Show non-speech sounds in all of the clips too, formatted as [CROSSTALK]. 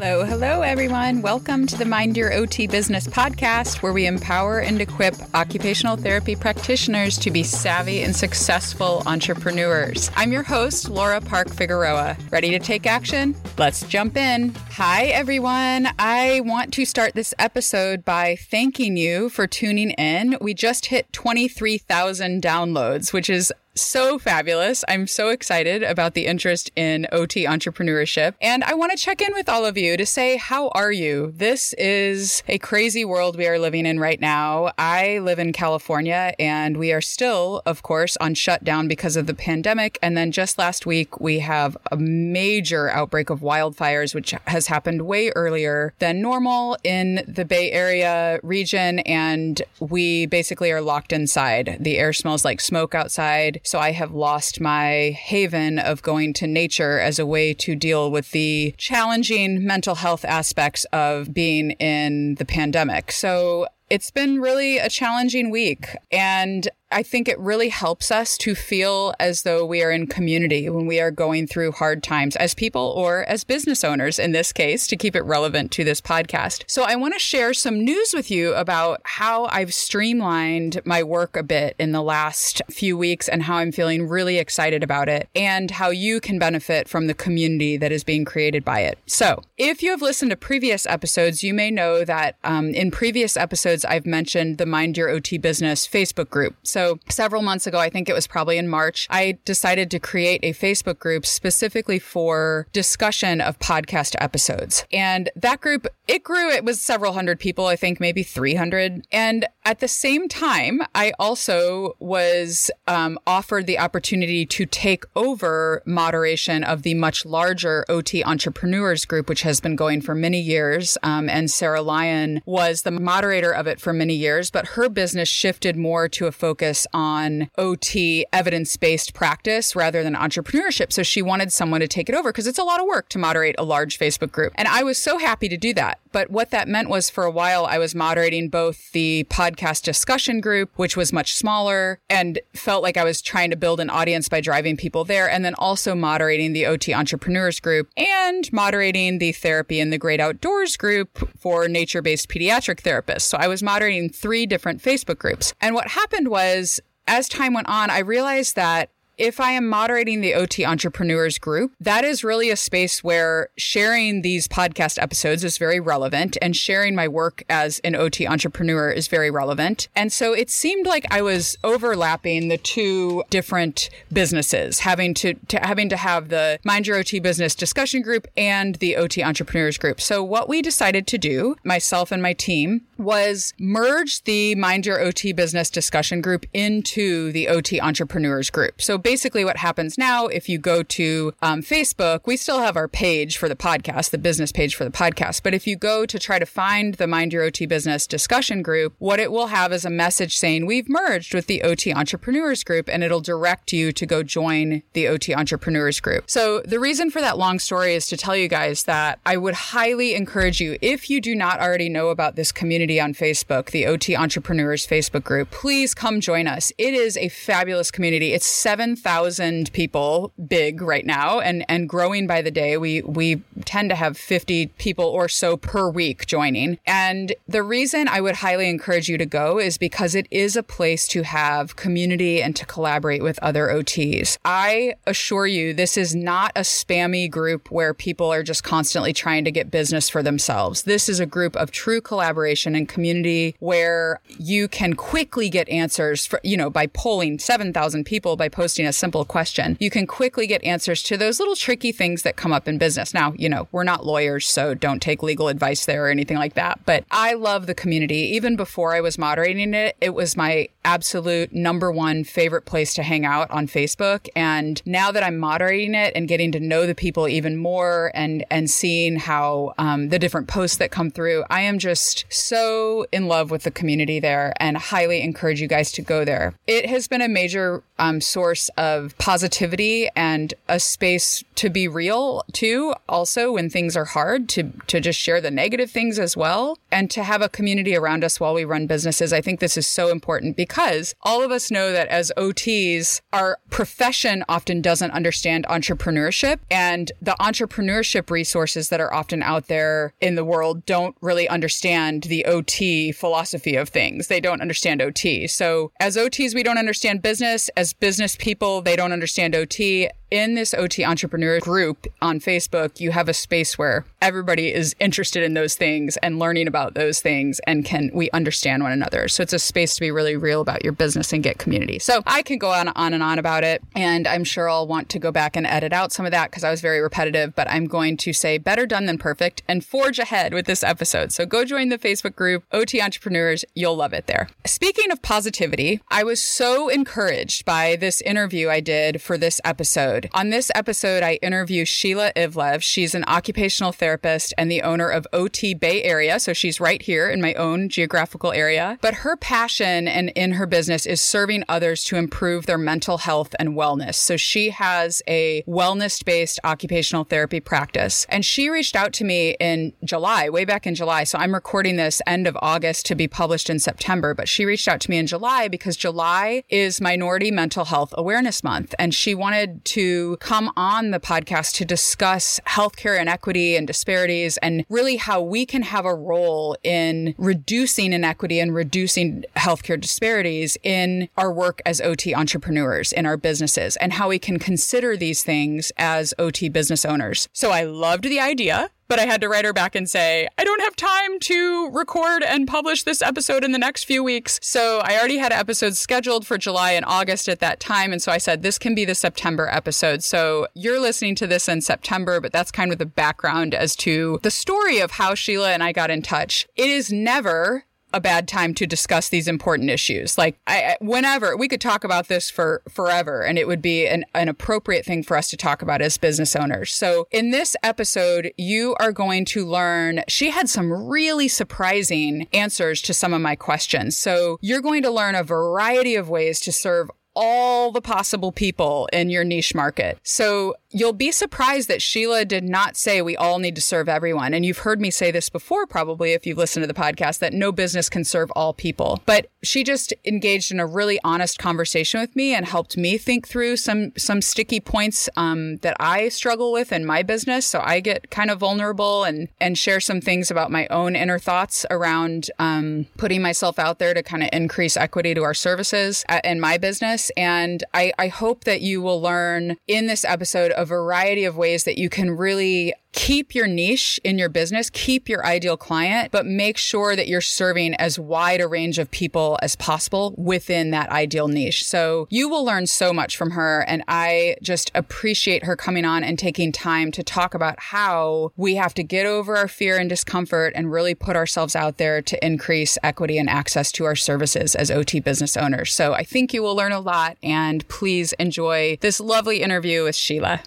Hello, hello, everyone. Welcome to the Mind Your OT Business podcast, where we empower and equip occupational therapy practitioners to be savvy and successful entrepreneurs. I'm your host, Laura Park Figueroa. Ready to take action? Let's jump in. Hi, everyone. I want to start this episode by thanking you for tuning in. We just hit 23,000 downloads, which is so fabulous. I'm so excited about the interest in OT entrepreneurship. And I want to check in with all of you to say, how are you? This is a crazy world we are living in right now. I live in California and we are still, of course, on shutdown because of the pandemic. And then just last week, we have a major outbreak of wildfires, which has happened way earlier than normal in the Bay Area region. And we basically are locked inside. The air smells like smoke outside. So I have lost my haven of going to nature as a way to deal with the challenging mental health aspects of being in the pandemic. So it's been really a challenging week. And I think it really helps us to feel as though we are in community when we are going through hard times as people or as business owners in this case to keep it relevant to this podcast. So I want to share some news with you about how I've streamlined my work a bit in the last few weeks and how I'm feeling really excited about it and how you can benefit from the community that is being created by it. So if you have listened to previous episodes, you may know that um, in previous episodes, I've mentioned the Mind Your OT Business Facebook group. So so several months ago, I think it was probably in March, I decided to create a Facebook group specifically for discussion of podcast episodes. And that group, it grew. It was several hundred people, I think maybe 300. And at the same time, I also was um, offered the opportunity to take over moderation of the much larger OT entrepreneurs group, which has been going for many years. Um, and Sarah Lyon was the moderator of it for many years, but her business shifted more to a focus on OT evidence based practice rather than entrepreneurship. So she wanted someone to take it over because it's a lot of work to moderate a large Facebook group. And I was so happy to do that. But what that meant was for a while, I was moderating both the podcast discussion group, which was much smaller and felt like I was trying to build an audience by driving people there. And then also moderating the OT entrepreneurs group and moderating the therapy in the great outdoors group for nature based pediatric therapists. So I was moderating three different Facebook groups. And what happened was as time went on, I realized that if I am moderating the OT entrepreneurs group, that is really a space where sharing these podcast episodes is very relevant and sharing my work as an OT entrepreneur is very relevant. And so it seemed like I was overlapping the two different businesses, having to, to having to have the Mind Your OT business discussion group and the OT entrepreneurs group. So what we decided to do, myself and my team, was merge the Mind Your OT business discussion group into the OT entrepreneurs group. So basically what happens now, if you go to um, Facebook, we still have our page for the podcast, the business page for the podcast. But if you go to try to find the Mind Your OT Business discussion group, what it will have is a message saying we've merged with the OT Entrepreneurs group, and it'll direct you to go join the OT Entrepreneurs group. So the reason for that long story is to tell you guys that I would highly encourage you, if you do not already know about this community on Facebook, the OT Entrepreneurs Facebook group, please come join us. It is a fabulous community. It's seven thousand people big right now and, and growing by the day. We, we tend to have 50 people or so per week joining. And the reason I would highly encourage you to go is because it is a place to have community and to collaborate with other OTs. I assure you, this is not a spammy group where people are just constantly trying to get business for themselves. This is a group of true collaboration and community where you can quickly get answers for, you know, by polling 7,000 people by posting a simple question, you can quickly get answers to those little tricky things that come up in business. Now, you know, we're not lawyers, so don't take legal advice there or anything like that. But I love the community. Even before I was moderating it, it was my absolute number one favorite place to hang out on Facebook. And now that I'm moderating it and getting to know the people even more and, and seeing how um, the different posts that come through, I am just so in love with the community there and highly encourage you guys to go there. It has been a major um, source of positivity and a space to be real too. Also, also when things are hard to to just share the negative things as well and to have a community around us while we run businesses. I think this is so important because all of us know that as OTs, our profession often doesn't understand entrepreneurship and the entrepreneurship resources that are often out there in the world don't really understand the OT philosophy of things. They don't understand OT. So as OTs, we don't understand business. As business people, they don't understand OT in this OT entrepreneur group on Facebook, you have a space where everybody is interested in those things and learning about those things and can we understand one another. So it's a space to be really real about your business and get community. So I can go on, on and on about it. And I'm sure I'll want to go back and edit out some of that because I was very repetitive, but I'm going to say better done than perfect and forge ahead with this episode. So go join the Facebook group, OT Entrepreneurs. You'll love it there. Speaking of positivity, I was so encouraged by this interview I did for this episode episode. On this episode, I interview Sheila Ivlev. She's an occupational therapist and the owner of OT Bay Area. So she's right here in my own geographical area. But her passion and in her business is serving others to improve their mental health and wellness. So she has a wellness based occupational therapy practice. And she reached out to me in July, way back in July. So I'm recording this end of August to be published in September. But she reached out to me in July because July is Minority Mental Health Awareness Month. And she wanted to come on the podcast to discuss healthcare inequity and disparities and really how we can have a role in reducing inequity and reducing healthcare disparities in our work as OT entrepreneurs in our businesses and how we can consider these things as OT business owners. So I loved the idea but I had to write her back and say, I don't have time to record and publish this episode in the next few weeks. So I already had episodes scheduled for July and August at that time. And so I said, this can be the September episode. So you're listening to this in September, but that's kind of the background as to the story of how Sheila and I got in touch. It is never a bad time to discuss these important issues. Like I, whenever we could talk about this for forever and it would be an, an appropriate thing for us to talk about as business owners. So in this episode, you are going to learn, she had some really surprising answers to some of my questions. So you're going to learn a variety of ways to serve all the possible people in your niche market. So you'll be surprised that Sheila did not say we all need to serve everyone. And you've heard me say this before, probably, if you've listened to the podcast, that no business can serve all people. But she just engaged in a really honest conversation with me and helped me think through some, some sticky points um, that I struggle with in my business. So I get kind of vulnerable and, and share some things about my own inner thoughts around um, putting myself out there to kind of increase equity to our services uh, in my business. And I, I hope that you will learn in this episode a variety of ways that you can really keep your niche in your business, keep your ideal client, but make sure that you're serving as wide a range of people as possible within that ideal niche. So you will learn so much from her. And I just appreciate her coming on and taking time to talk about how we have to get over our fear and discomfort and really put ourselves out there to increase equity and access to our services as OT business owners. So I think you will learn a lot and please enjoy this lovely interview with Sheila.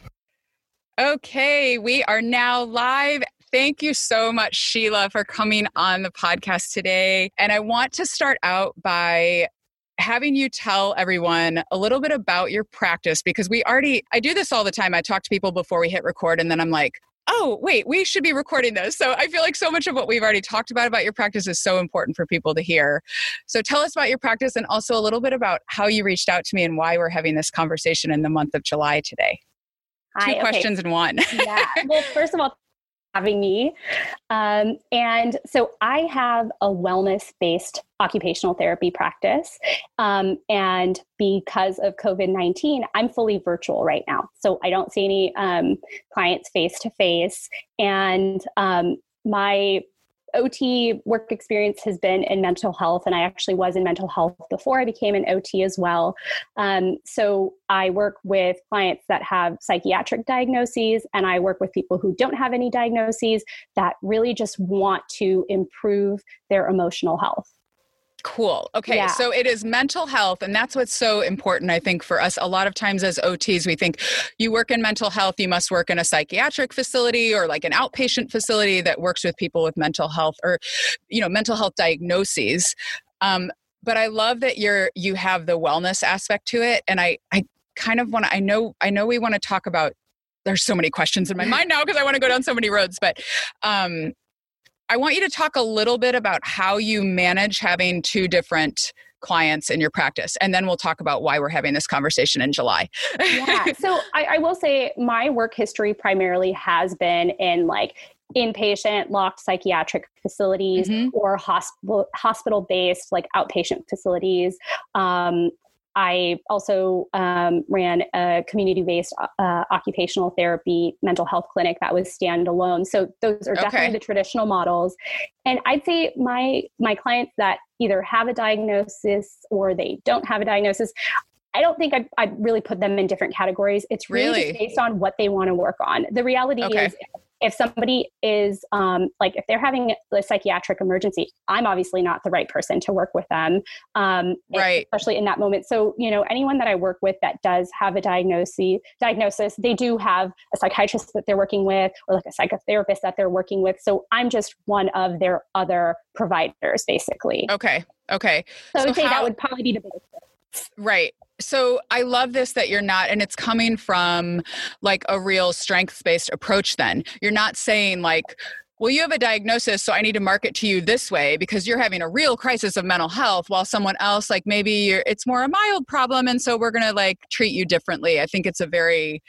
Okay, we are now live. Thank you so much, Sheila, for coming on the podcast today. And I want to start out by having you tell everyone a little bit about your practice because we already, I do this all the time. I talk to people before we hit record, and then I'm like, oh, wait, we should be recording this. So I feel like so much of what we've already talked about about your practice is so important for people to hear. So tell us about your practice and also a little bit about how you reached out to me and why we're having this conversation in the month of July today. Hi, Two okay. questions in one. [LAUGHS] yeah. Well, first of all, having me. Um, and so I have a wellness based occupational therapy practice. Um, and because of COVID 19, I'm fully virtual right now. So I don't see any um, clients face to face. And um, my OT work experience has been in mental health, and I actually was in mental health before I became an OT as well. Um, so I work with clients that have psychiatric diagnoses, and I work with people who don't have any diagnoses that really just want to improve their emotional health. Cool. Okay. Yeah. So it is mental health. And that's what's so important, I think, for us. A lot of times as OTs, we think you work in mental health, you must work in a psychiatric facility or like an outpatient facility that works with people with mental health or, you know, mental health diagnoses. Um, but I love that you're you have the wellness aspect to it. And I I kind of want to I know I know we want to talk about there's so many questions in my mind now because I want to go down so many roads. But um, I want you to talk a little bit about how you manage having two different clients in your practice and then we'll talk about why we're having this conversation in july yeah [LAUGHS] so I, I, will say my work history primarily has been in like inpatient locked psychiatric facilities mm-hmm. or hospital hospital based like outpatient facilities um, I also um, ran a community based uh, occupational therapy mental health clinic that was standalone. So those are definitely okay. the traditional models. And I'd say my my clients that either have a diagnosis or they don't have a diagnosis, I don't think I'd, I'd, really put them in different categories. It's really, really? based on what they want to work on. The reality okay. is, if somebody is um, like if they're having a psychiatric emergency i'm obviously not the right person to work with them um, right. especially in that moment. So you know anyone that i work with that does have a diagnosis diagnosis they do have a psychiatrist that they're working with or like a psychotherapist that they're working with. So i'm just one of their other providers basically. Okay okay. So, so i would say how, that would probably be the biggest right so I love this that you're not, and it's coming from like a real strengths based approach, then. You're not saying, like, well, you have a diagnosis, so I need to market to you this way because you're having a real crisis of mental health, while someone else, like maybe it's more a mild problem, and so we're gonna like treat you differently. I think it's a very,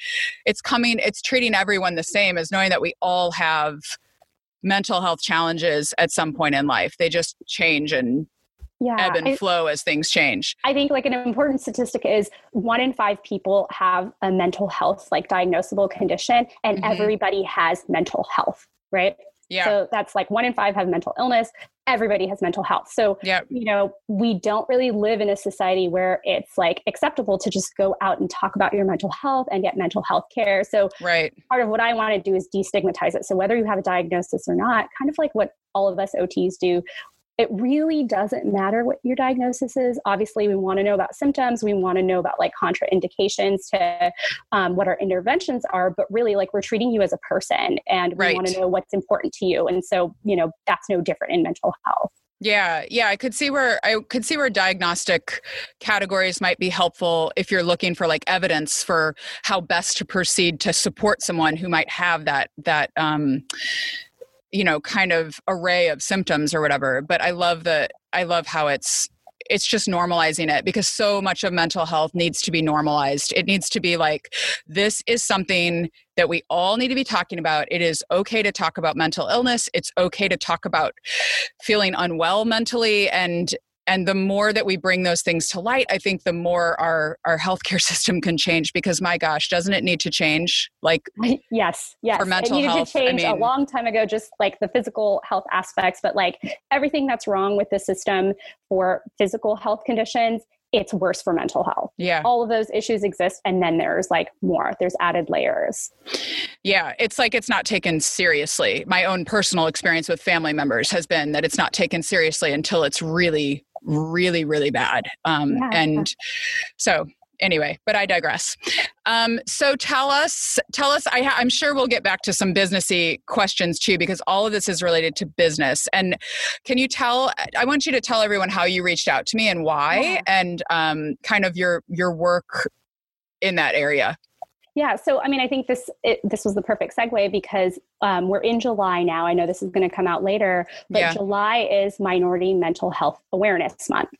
it's coming, it's treating everyone the same as knowing that we all have mental health challenges at some point in life. They just change and yeah, ebb and I, flow as things change. I think like an important statistic is one in five people have a mental health like diagnosable condition, and mm-hmm. everybody has mental health, right? Yeah. So that's like one in five have mental illness. Everybody has mental health. So, yep. you know, we don't really live in a society where it's like acceptable to just go out and talk about your mental health and get mental health care. So, right. part of what I want to do is destigmatize it. So, whether you have a diagnosis or not, kind of like what all of us OTs do, it really doesn't matter what your diagnosis is. Obviously, we want to know about symptoms. We want to know about like contraindications to um, what our interventions are. But really, like we're treating you as a person, and we right. want to know what's important to you. And so, you know, that's no different in mental health. Yeah, yeah, I could see where I could see where diagnostic categories might be helpful if you're looking for like evidence for how best to proceed to support someone who might have that that um you know kind of array of symptoms or whatever but i love the i love how it's it's just normalizing it because so much of mental health needs to be normalized. It needs to be like, this is something that we all need to be talking about. It is okay to talk about mental illness. It's okay to talk about feeling unwell mentally. And and the more that we bring those things to light i think the more our our healthcare [LAUGHS] system can change because my gosh doesn't it need to change like [LAUGHS] yes yes for mental it needed health to change I mean, a long time ago just like the physical health aspects but like everything that's wrong with the system for physical health conditions it's worse for mental health. Yeah. All of those issues exist. And then there's like more, there's added layers. Yeah. It's like it's not taken seriously. My own personal experience with family members has been that it's not taken seriously until it's really, really, really bad. Um, yeah. And so anyway, but I digress. Um, so tell us, tell us. I am sure we'll get back to some businessy questions too, because all of this is related to business. And can you tell? I want you to tell everyone how you reached out to me and why, yeah. and um, kind of your your work in that area. Yeah, so I mean, I think this it, this was the perfect segue because um, we're in July now. I know this is going to come out later, but yeah. July is Minority Mental Health Awareness Month,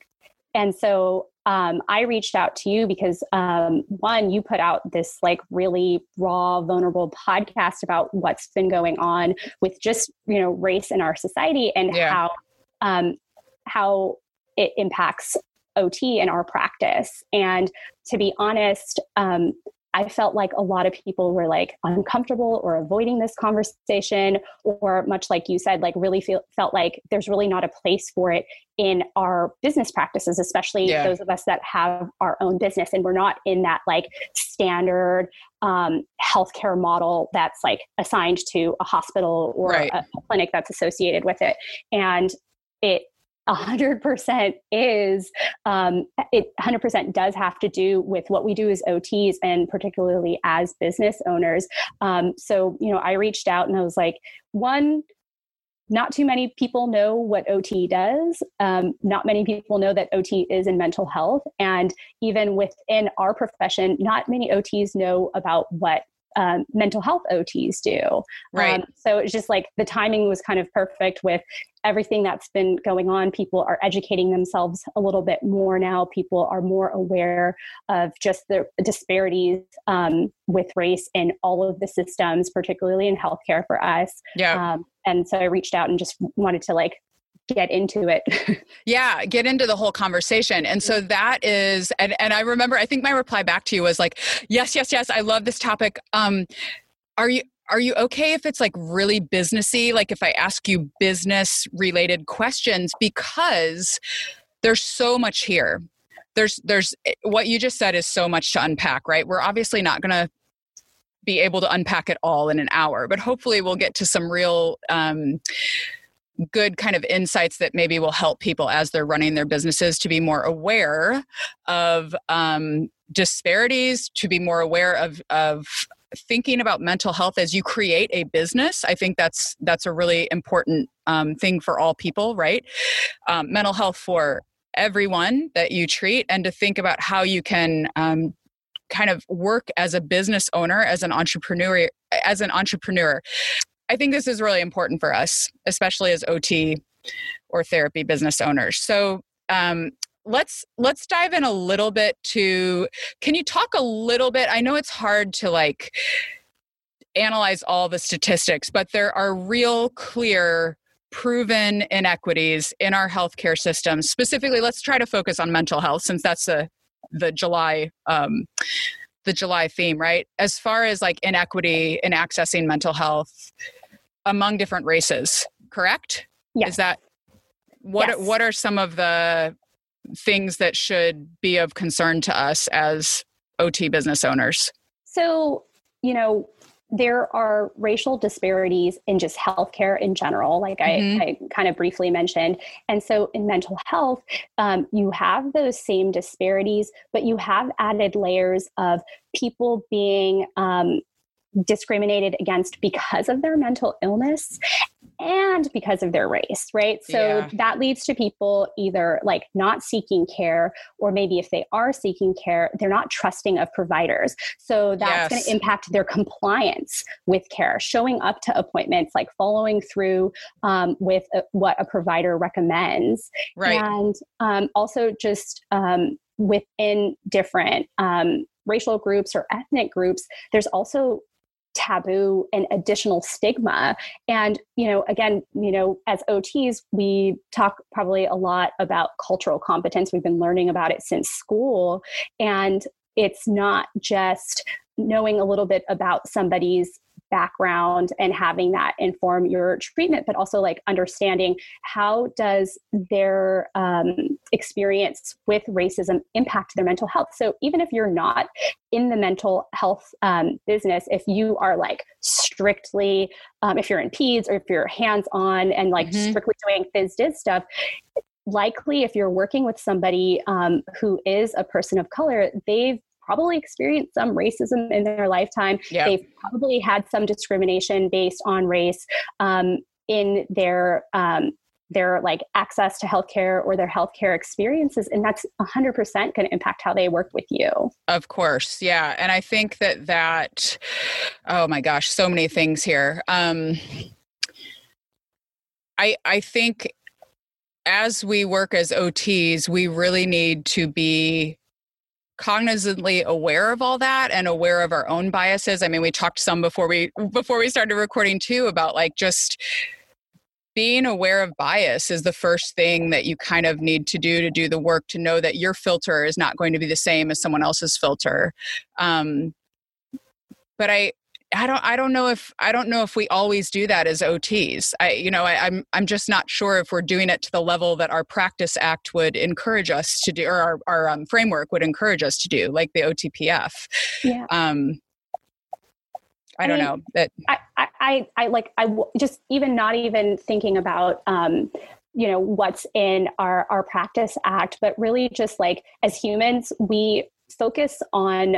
and so um, I reached out to you because um, one, you put out this like really raw, vulnerable podcast about what's been going on with just you know race in our society and yeah. how um, how it impacts OT in our practice. And to be honest, um, I felt like a lot of people were like uncomfortable or avoiding this conversation, or much like you said, like really feel, felt like there's really not a place for it in our business practices, especially yeah. those of us that have our own business and we're not in that like standard um, healthcare model that's like assigned to a hospital or right. a, a clinic that's associated with it. And it 100% is um, it 100% does have to do with what we do as ots and particularly as business owners. Um, so you know i reached out and i was like one not too many people know what ot does. Um, not many people know that ot is in mental health. And even within our profession not many ots know about what um, mental health OTs do. Right. Um, so it's just like the timing was kind of perfect with everything that's been going on. People are educating themselves a little bit more now. People are more aware of just the disparities um, with race in all of the systems, particularly in healthcare for us. Yeah. Um, and so I reached out and just wanted to like get into it. [LAUGHS] yeah, get into the whole conversation. And so that is and and I remember I think my reply back to you was like, "Yes, yes, yes, I love this topic. Um are you are you okay if it's like really businessy like if I ask you business related questions because there's so much here. There's there's eh, what you just said is so much to unpack, right? We're obviously not going to be able to unpack it all in an hour, but hopefully we'll get to some real um, good kind of insights that maybe will help people as they're running their businesses to be more aware of um, disparities, to be more aware of of thinking about mental health as you create a business. I think that's that's a really important um, thing for all people right? Um, mental health for everyone that you treat and to think about how you can um, kind of work as a business owner as an entrepreneur as an entrepreneur I think this is really important for us, especially as OT or therapy business owners. So um, let's let's dive in a little bit to. Can you talk a little bit? I know it's hard to like analyze all the statistics, but there are real clear proven inequities in our healthcare system. Specifically, let's try to focus on mental health since that's the the July um, the July theme, right? As far as like inequity in accessing mental health, among different races, correct? Yes. Is that what yes. what are some of the things that should be of concern to us as OT business owners? So, you know, there are racial disparities in just healthcare in general, like mm-hmm. I, I, kind of briefly mentioned. And so in mental health, um, you have those same disparities, but you have added layers of people being um, discriminated against because of their mental illness and because of their race, right? So yeah. that leads to people either like not seeking care, or maybe if they are seeking care, they're not trusting of providers. So that's yes. going to impact their compliance with care, showing up to appointments, like following through um, with a, what a provider recommends. Right. And um, also just um, within different um, racial groups or ethnic groups, there's also taboo and additional stigma. And you know again you know as ots we talk probably a lot about cultural competence. We've been learning about it since school. And it's not just knowing a little bit about somebody's background and having that inform your treatment but also like understanding how does their um, experience with racism impact their mental health so even if you're not in the mental health um, business if you are like strictly um, if you're in peds or if you're hands on and like mm-hmm. strictly doing phys dys stuff likely if you're working with somebody um, who is a person of color they've probably experienced some racism in their lifetime. Yep. They've probably had some discrimination based on race um, in their um, their like access to healthcare or their healthcare experiences and that's 100% going to impact how they work with you of course yeah and i think that that oh my gosh so many things here um i i think as we work as ots we really need to be cognizantly aware of all that and aware of our own biases. I mean we talked some before we before we started recording too about like just being aware of bias is the first thing that you kind of need to do to do the work to know that your filter is not going to be the same as someone else's filter. Um, but i I don't I don't know if I don't know if we always do that as OTs. I you know I, am I'm, I'm just not sure if we're doing it to the level that our practice act would encourage us to do or our, our um, framework would encourage us to do, like the OTPF. Yeah. Um, I, I don't mean, know that I, I I like I just even not even thinking about um, you know what's in our our practice act, but really just like as humans we focus on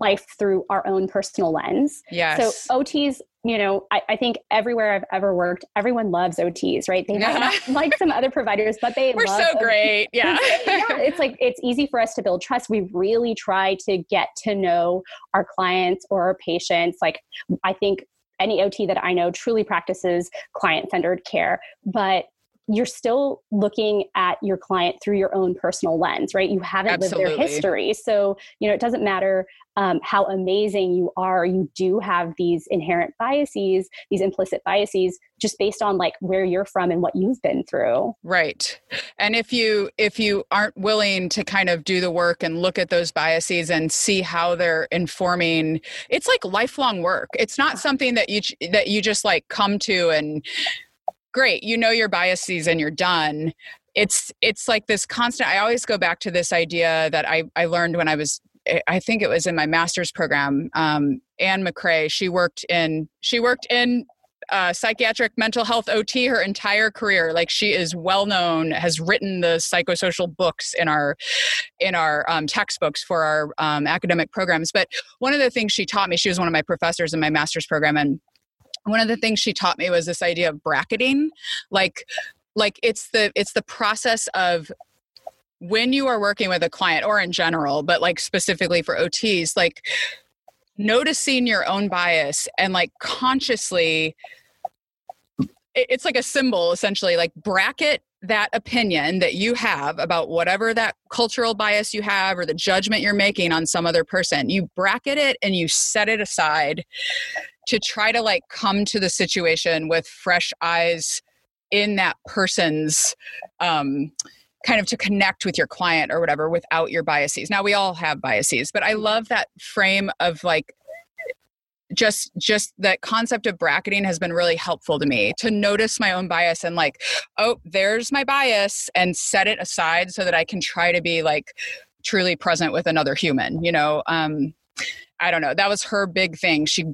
life through our own personal lens. Yes. So OTs, you know, I, I think everywhere I've ever worked, everyone loves OTs, right? They might not [LAUGHS] like some other providers, but they we're so OTs. great. Yeah. yeah. It's like it's easy for us to build trust. We really try to get to know our clients or our patients. Like I think any OT that I know truly practices client centered care, but you're still looking at your client through your own personal lens, right? You haven't Absolutely. lived their history. So, you know, it doesn't matter um, how amazing you are, you do have these inherent biases, these implicit biases, just based on like where you're from and what you've been through. Right. And if you if you aren't willing to kind of do the work and look at those biases and see how they're informing, it's like lifelong work. It's not something that you that you just like come to and great, you know your biases and you're done. It's it's like this constant I always go back to this idea that I I learned when I was I think it was in my master's program. Um, Anne MacRae, she worked in she worked in uh, psychiatric mental health OT her entire career. Like she is well known, has written the psychosocial books in our in our um, textbooks for our um, academic programs. But one of the things she taught me, she was one of my professors in my master's program, and one of the things she taught me was this idea of bracketing, like like it's the it's the process of when you are working with a client or in general but like specifically for ots like noticing your own bias and like consciously it's like a symbol essentially like bracket that opinion that you have about whatever that cultural bias you have or the judgment you're making on some other person. You bracket it and you set it aside to try to like come to the situation with fresh eyes in that person's um kind of to connect with your client or whatever without your biases. Now we all have biases, but I love that frame of like just just that concept of bracketing has been really helpful to me to notice my own bias and like oh there's my bias and set it aside so that i can try to be like truly present with another human you know? Um i don't know. That was her big thing. She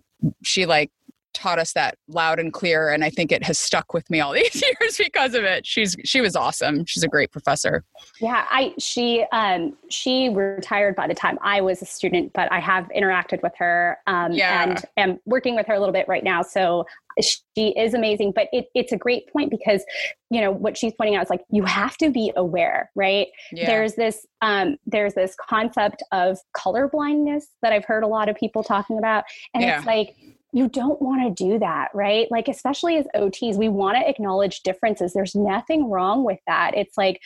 she like taught us that loud and clear and i think it has stuck with me all [LAUGHS] these years because of it. She's she was awesome. She's a great professor. Yeah i she um she retired by the time i was a student but i have interacted with her um Yeah. and am working with her a little bit right now so she is amazing. But it, it's a great point because you know what she's pointing out is like you have to be aware right? Yeah. There's this um, there's this concept of color blindness that i've heard a lot of people talking about and Yeah. it's like you don't want to do that right? Like especially as ots we want to acknowledge differences. There's nothing wrong with that. It's like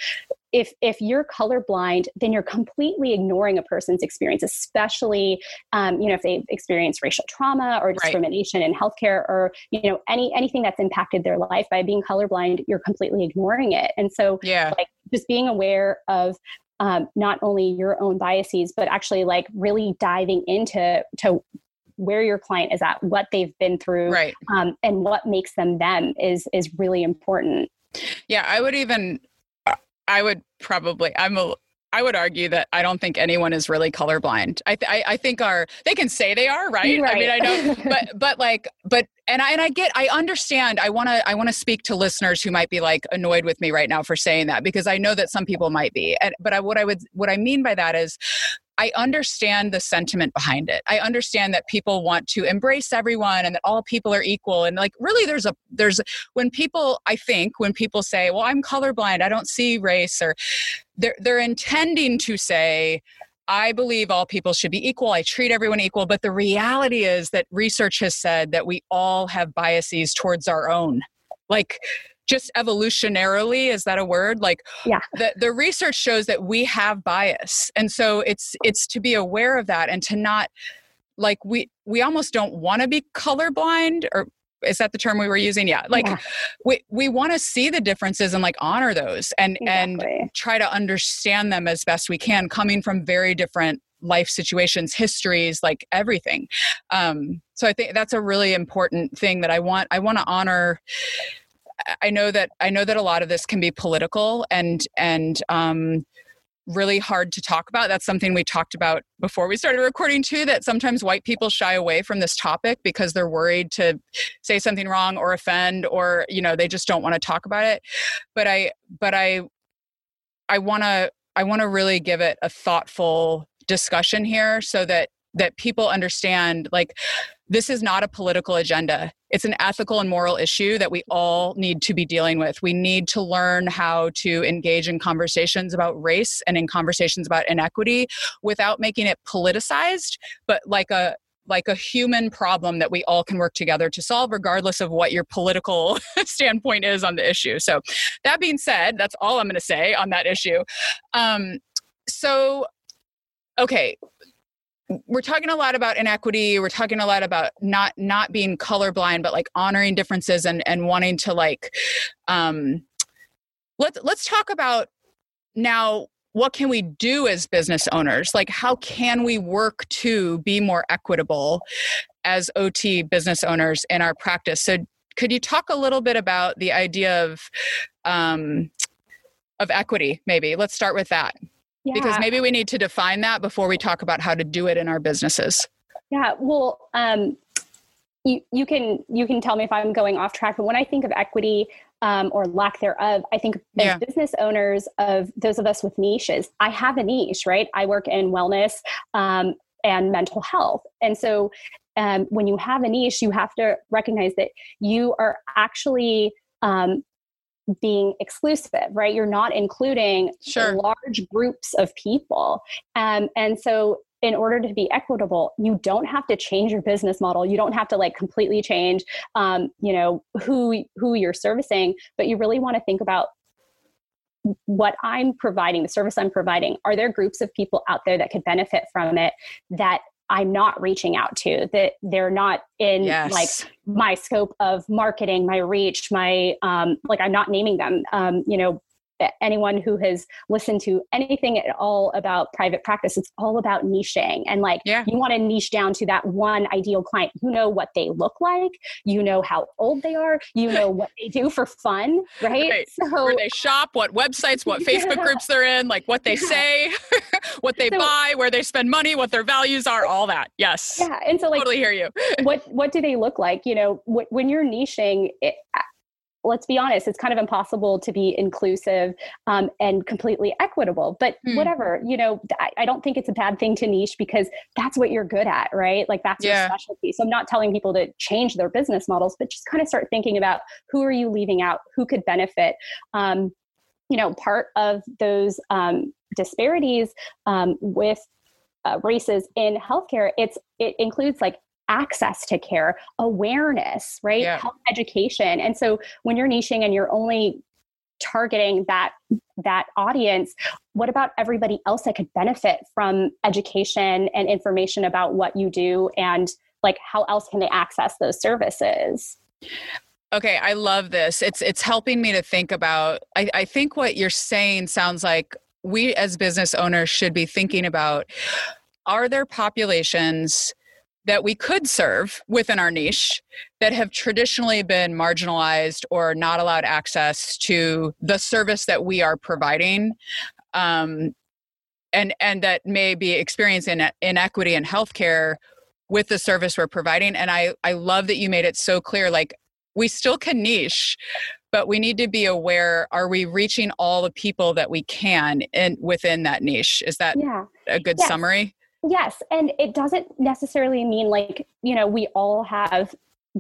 if if you're colorblind then you're completely ignoring a person's experience especially um, you know if they've experienced racial trauma or discrimination in healthcare or you know any anything that's impacted their life by being colorblind you're completely ignoring it. And so yeah. like just being aware of um, not only your own biases but actually like really diving into to where your client is at what they've been through right um, and what makes them them is is really important yeah i would even i would probably i'm a I would argue that I don't think anyone is really colorblind. I, th- I, I think our they can say they are right. I mean, I know, [LAUGHS] but but like, but and I and I get, I understand. I want to I want to speak to listeners who might be like annoyed with me right now for saying that because I know that some people might be. And, but I, what I would what I mean by that is, I understand the sentiment behind it. I understand that people want to embrace everyone and that all people are equal. And like, really, there's a there's when people I think when people say, "Well, I'm colorblind. I don't see race," or they're they're intending to say I believe all people should be equal. I treat everyone equal. But the reality is that research has said that we all have biases towards our own. Like, just evolutionarily, is that a word? Like, yeah. the, the research shows that we have bias. And so it's it's to be aware of that and to not like we we almost don't want to be colorblind or is that the term we were using yeah like yeah. we we want to see the differences and like honor those and exactly. and try to understand them as best we can coming from very different life situations histories like everything um so i think that's a really important thing that i want i want to honor i know that i know that a lot of this can be political and and um really hard to talk about. That's something we talked about before we started recording too that sometimes white people shy away from this topic because they're worried to say something wrong or offend or you know they just don't want to talk about it. But I but I I want to I want to really give it a thoughtful discussion here so that that people understand like this is not a political agenda. It's an ethical and moral issue that we all need to be dealing with. We need to learn how to engage in conversations about race and in conversations about inequity without making it politicized, but like a like a human problem that we all can work together to solve regardless of what your political [LAUGHS] standpoint is on the issue so that being said that's all i'm going to say on that issue um, so okay we're talking a lot about inequity we're talking a lot about not not being colorblind but like honoring differences and and wanting to like um let's let's talk about now what can we do as business owners? Like, how can we work to be more equitable as OT business owners in our practice? So, could you talk a little bit about the idea of um, of equity? Maybe let's start with that yeah. because maybe we need to define that before we talk about how to do it in our businesses. Yeah. Well, um, you, you can you can tell me if I'm going off track, but when I think of equity, um, or lack thereof. I think as yeah. business owners of those of us with niches, I have a niche, right? I work in wellness um, and mental health. And so um, when you have a niche, you have to recognize that you are actually um, being exclusive, right? You're not including sure. large groups of people. Um, and so in order to be equitable you don't have to change your business model you don't have to like completely change um, you know who who you're servicing but you really want to think about what i'm providing the service i'm providing are there groups of people out there that could benefit from it that I'm not reaching out to that they're not in yes. like my scope of marketing, my reach, my um, like I'm not naming them. Um, you know, anyone who has listened to anything at all about private practice, it's all about niching. And like, yeah. you want to niche down to that one ideal client. You know what they look like, you know how old they are, you know what they do for fun, right? right. So, where they shop, what websites, what [LAUGHS] Facebook yeah. groups they're in, like what they yeah. say, [LAUGHS] what they so, buy, where they spend money, what their values are, all that. Yes. Yeah. And so, like, totally hear you. [LAUGHS] what What do they look like? You know, when you're niching, it, let's be honest, it's kind of impossible to be inclusive um, and completely equitable. But hmm. whatever, you know, I, I, don't think it's a bad thing to niche because that's what you're good at, right? Like that's yeah. your specialty. So I'm not telling people to change their business models, but just kind of start thinking about who are you leaving out, who could benefit. Um, you know, part of those um, disparities um, with uh, races in healthcare, it's it includes like access to care, awareness, right? Yeah. Health education. And so when you're niching and you're only targeting that that audience what about everybody else that could benefit from education and information about what you do and like how else can they access those services okay i love this it's it's helping me to think about I, I think what you're saying sounds like we as business owners should be thinking about are there populations that we could serve within our niche that have traditionally been marginalized or not allowed access to the service that we are providing um, and and that may be experiencing inequity in healthcare with the service we're providing and i i love that you made it so clear like we still can niche but we need to be aware are we reaching all the people that we can in within that niche is that yeah. a good yes. summary Yes. And it doesn't necessarily mean like, you know, we all have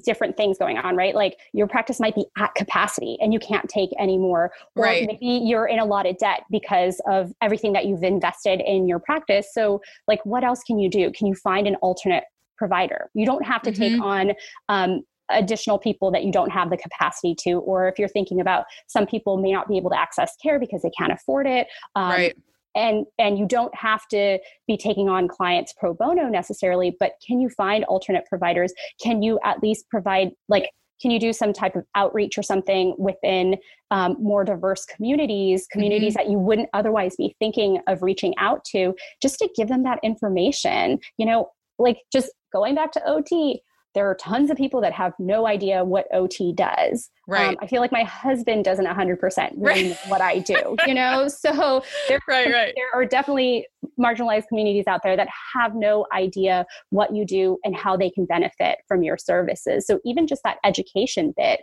different things going on, right? Like your practice might be at capacity and you can't take any more. Or right. maybe you're in a lot of debt because of everything that you've invested in your practice. So, like, what else can you do? Can you find an alternate provider? You don't have to mm-hmm. take on um, additional people that you don't have the capacity to. Or if you're thinking about some people may not be able to access care because they can't afford it. Um, right and and you don't have to be taking on clients pro bono necessarily but can you find alternate providers can you at least provide like can you do some type of outreach or something within um, more diverse communities communities mm-hmm. that you wouldn't otherwise be thinking of reaching out to just to give them that information you know like just going back to ot there are tons of people that have no idea what OT does. Um, right. Um, I feel like my husband doesn't 100% really know what I do, [LAUGHS] you know? So there, right, right. there are definitely marginalized communities out there that have no idea what you do and how they can benefit from your services. So even just that education bit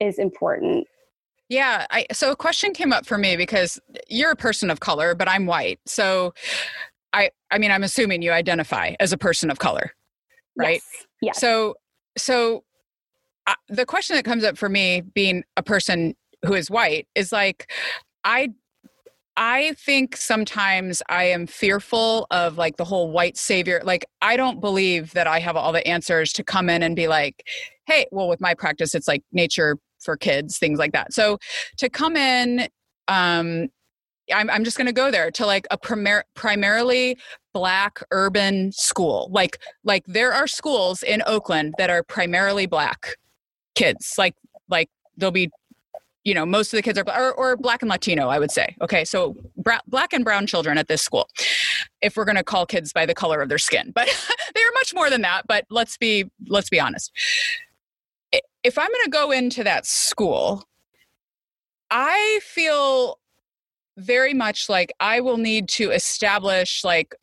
is important. Yeah, I, so a question came up for me because you're a person of color, but I'm white. So I I mean I'm assuming you identify as a person of color, right? Yes. yes. So so uh, the question that comes up for me being a person who is white is like I I think sometimes I am fearful of like the whole white savior. Like, I don't believe that I have all the answers to come in and be like, hey, well, with my practice, it's like nature for kids, things like that. So to come in, um, I'm, I'm just going to go there to like a primar- primarily black urban school. Like, like there are schools in Oakland that are primarily black kids. Like, like there'll be you know most of the kids are or, or black and latino i would say okay so bra- black and brown children at this school if we're going to call kids by the color of their skin but [LAUGHS] they're much more than that but let's be let's be honest if i'm going to go into that school i feel very much like i will need to establish like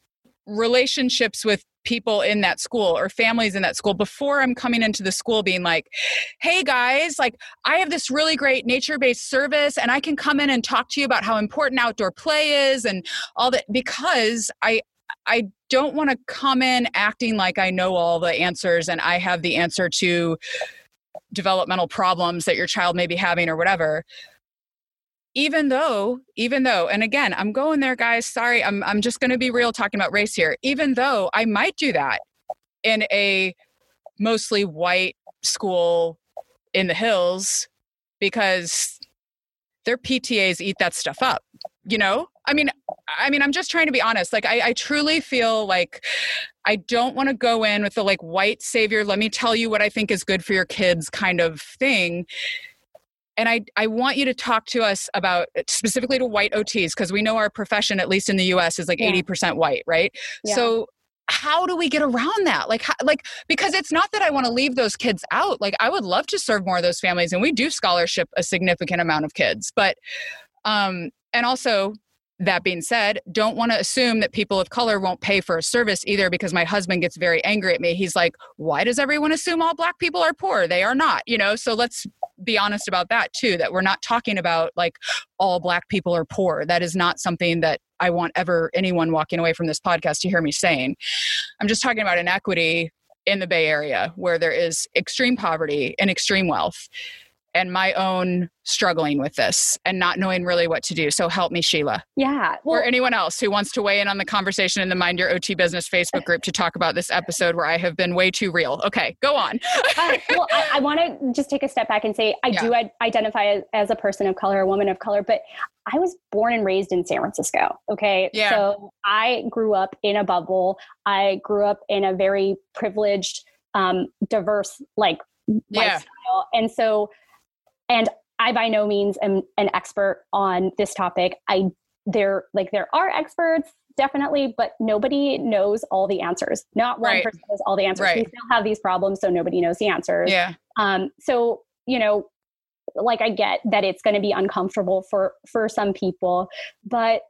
relationships with people in that school or families in that school before I'm coming into the school being like, hey guys, like I have this really great nature based service and I can come in and talk to you about how important outdoor play is and all that because I, I don't want to come in acting like I know all the answers and I have the answer to developmental problems that your child may be having or whatever even though even though and again i'm going there guys sorry i'm, I'm just going to be real talking about race here. Even though i might do that in a mostly white school in the hills because their ptas eat that stuff up you know? I mean i mean i'm just trying to be honest like i, I truly feel like i don't want to go in with the like white savior let me tell you what i think is good for your kids kind of thing and I, I want you to talk to us about specifically to white OTs because we know our profession, at least in the US, is like yeah. 80% white, right? Yeah. So how do we get around that like how, like because it's not that i want to leave those kids out like i would love to serve more of those families and we do scholarship a significant amount of kids but um and also that being said, don't want to assume that people of color won't pay for a service either because my husband gets very angry at me. He's like, why does everyone assume all black people are poor? They are not, you know? So let's be honest about that too, that we're not talking about like all black people are poor. That is not something that I want ever anyone walking away from this podcast to hear me saying. I'm just talking about inequity in the Bay Area where there is extreme poverty and extreme wealth and my own struggling with this and not knowing really what to do. So help me, Sheila. Yeah. Well, or anyone else who wants to weigh in on the conversation in the Mind Your OT Business Facebook group to talk about this episode where I have been way too real. Okay, go on. [LAUGHS] uh, well, I, I want to just take a step back and say I yeah. do identify as, as, a person of color, a woman of color, but I was born and raised in San Francisco. Okay. Yeah. So I grew up in a bubble. I grew up in a very privileged, um, diverse, like, yeah. lifestyle. And so, and I by no means am an expert on this topic. I there like there are experts definitely, but nobody knows all the answers. Not one right. person knows all the answers. Right. We still have these problems, so nobody knows the answers. Yeah. Um. So you know, like I get that it's going to be uncomfortable for for some people, but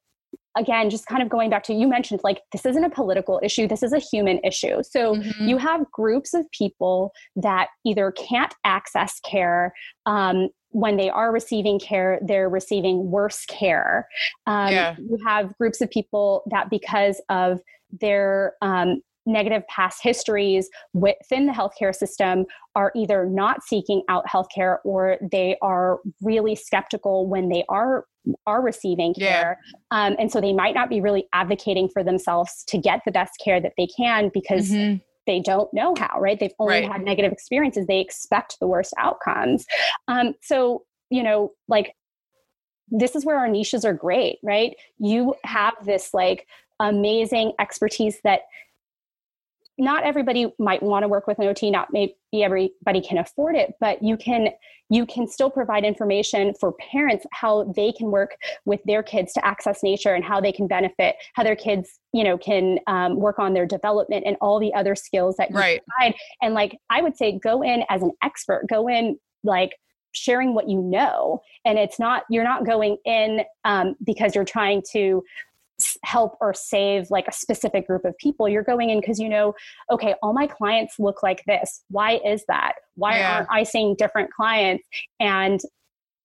again, just kind of going back to you mentioned, like, this isn't a political issue, this is a human issue. So mm-hmm. you have groups of people that either can't access care. Um, when they are receiving care, they're receiving worse care. Um, yeah. You have groups of people that, because of their um, negative past histories within the healthcare system are either not seeking out healthcare or they are really skeptical when they are are receiving care yeah. um, and so they might not be really advocating for themselves to get the best care that they can because mm-hmm. they don't know how right they've only right. had negative experiences they expect the worst outcomes um, so you know like this is where our niches are great right you have this like amazing expertise that not everybody might want to work with an OT, not maybe everybody can afford it, but you can you can still provide information for parents how they can work with their kids to access nature and how they can benefit, how their kids, you know, can um, work on their development and all the other skills that you right. provide. And like I would say, go in as an expert, go in like sharing what you know and it's not you're not going in um, because you're trying to help or save like a specific group of people you're going in because you know okay all my clients look like this. Why is that? Why yeah. aren't i seeing different clients? And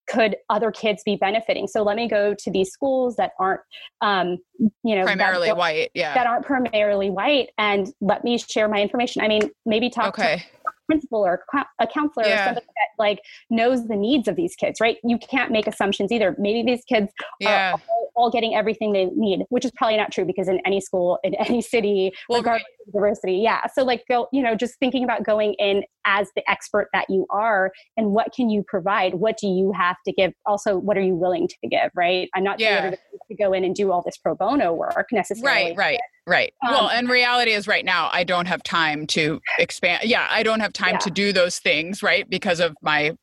could other kids be benefiting? So let me go to these schools that aren't um, you know primarily white yeah. that aren't primarily white and let me share my information. I mean maybe talk okay. to principal or a counselor yeah. or somebody that like knows the needs of these kids right you can't make assumptions either maybe these kids yeah. are all, all, getting everything they need which is probably not true because in any school in [LAUGHS] any city well, regardless right. of diversity yeah so like go you know just thinking about going in as the expert that you are and what can you provide what do you have to give also what are you willing to give right i'm not yeah. to go in and do all this pro bono work necessarily right right Right. Um, well, and reality is right now I don't have time to expand. Yeah, I don't have time yeah. to do those things, right? Because of my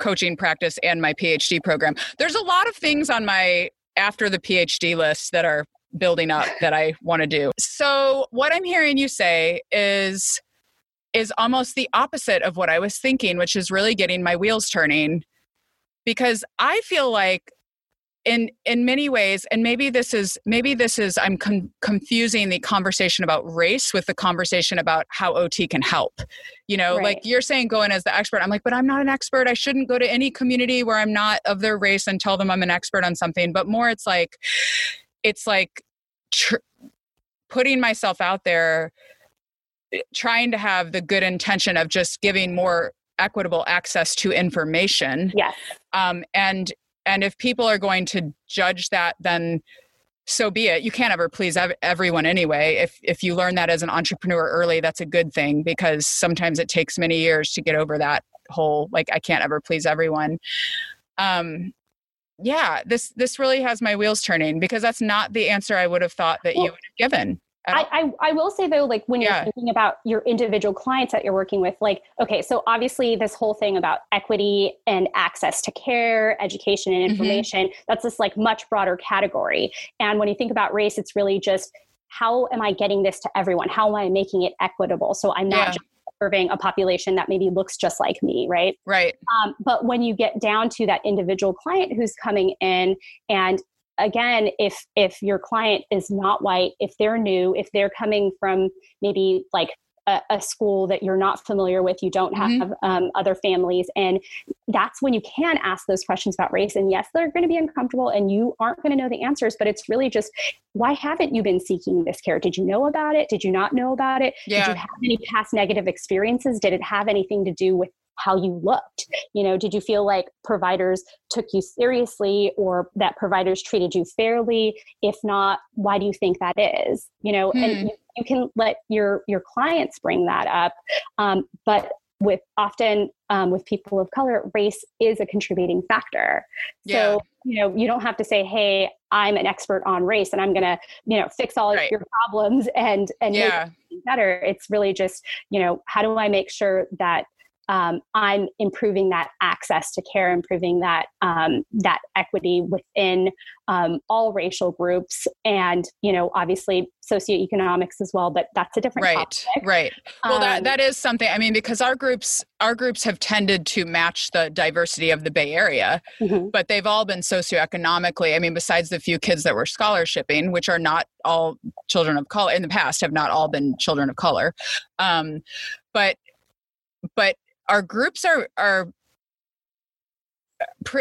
coaching practice and my PhD program. There's a lot of things on my after the PhD list that are building up [LAUGHS] that I want to do. So, what I'm hearing you say is is almost the opposite of what I was thinking, which is really getting my wheels turning because I feel like in in many ways and maybe this is maybe this is i'm con- confusing the conversation about race with the conversation about how ot can help. You know right. like you're saying go in as the expert. I'm like but i'm not an expert. I shouldn't go to any community where i'm not of their race and tell them i'm an expert on something. But more it's like it's like tr- putting myself out there eh, trying to have the good intention of just giving more equitable access to information. Yes. Um, and and if people are going to judge that then so be it. You can't ever please everyone anyway. If if you learn that as an entrepreneur early that's a good thing because sometimes it takes many years to get over that whole like i can't ever please everyone. Um yeah this this really has my wheels turning because that's not the answer i would have thought that well, you would have given I, I, I, will say though, like when you're thinking about your individual clients that you're working with, like, okay, so obviously this whole thing about equity and access to care, education, and mm-hmm. information, mm-hmm. that's this like much broader category. And when you think about race, it's really just how am I getting this to everyone? How am I making it equitable? So I'm not yeah. just serving a population that maybe looks just like me, right? Right. Um, but when you get down to that individual client who's coming in and again if if your client is not white if they're new if they're coming from maybe like a, a school that you're not familiar with you don't have mm-hmm. um, other families and that's when you can ask those questions about race and yes they're going to be uncomfortable and you aren't going to know the answers but it's really just why haven't you been seeking this care did you know about it did you not know about it yeah. did you have any past negative experiences did it have anything to do with how you looked you know did you feel like providers took you seriously or that providers treated you fairly if not why do you think that is you know hmm. and you, you, can let your your clients bring that up um, but with often um, with people of color race is a contributing factor yeah. so you know you don't have to say hey i'm an expert on race and i'm gonna you know fix all right. your problems and and yeah. make it better it's really just you know how do i make sure that um, I'm improving that access to care, improving that um, that equity within um, all racial groups, and you know, obviously socioeconomics as well. But that's a different right, topic. right. Well, that um, that is something. I mean, because our groups our groups have tended to match the diversity of the Bay Area, mm-hmm. but they've all been socioeconomically. I mean, besides the few kids that were scholarshiping, which are not all children of color in the past, have not all been children of color, um, but but our groups are are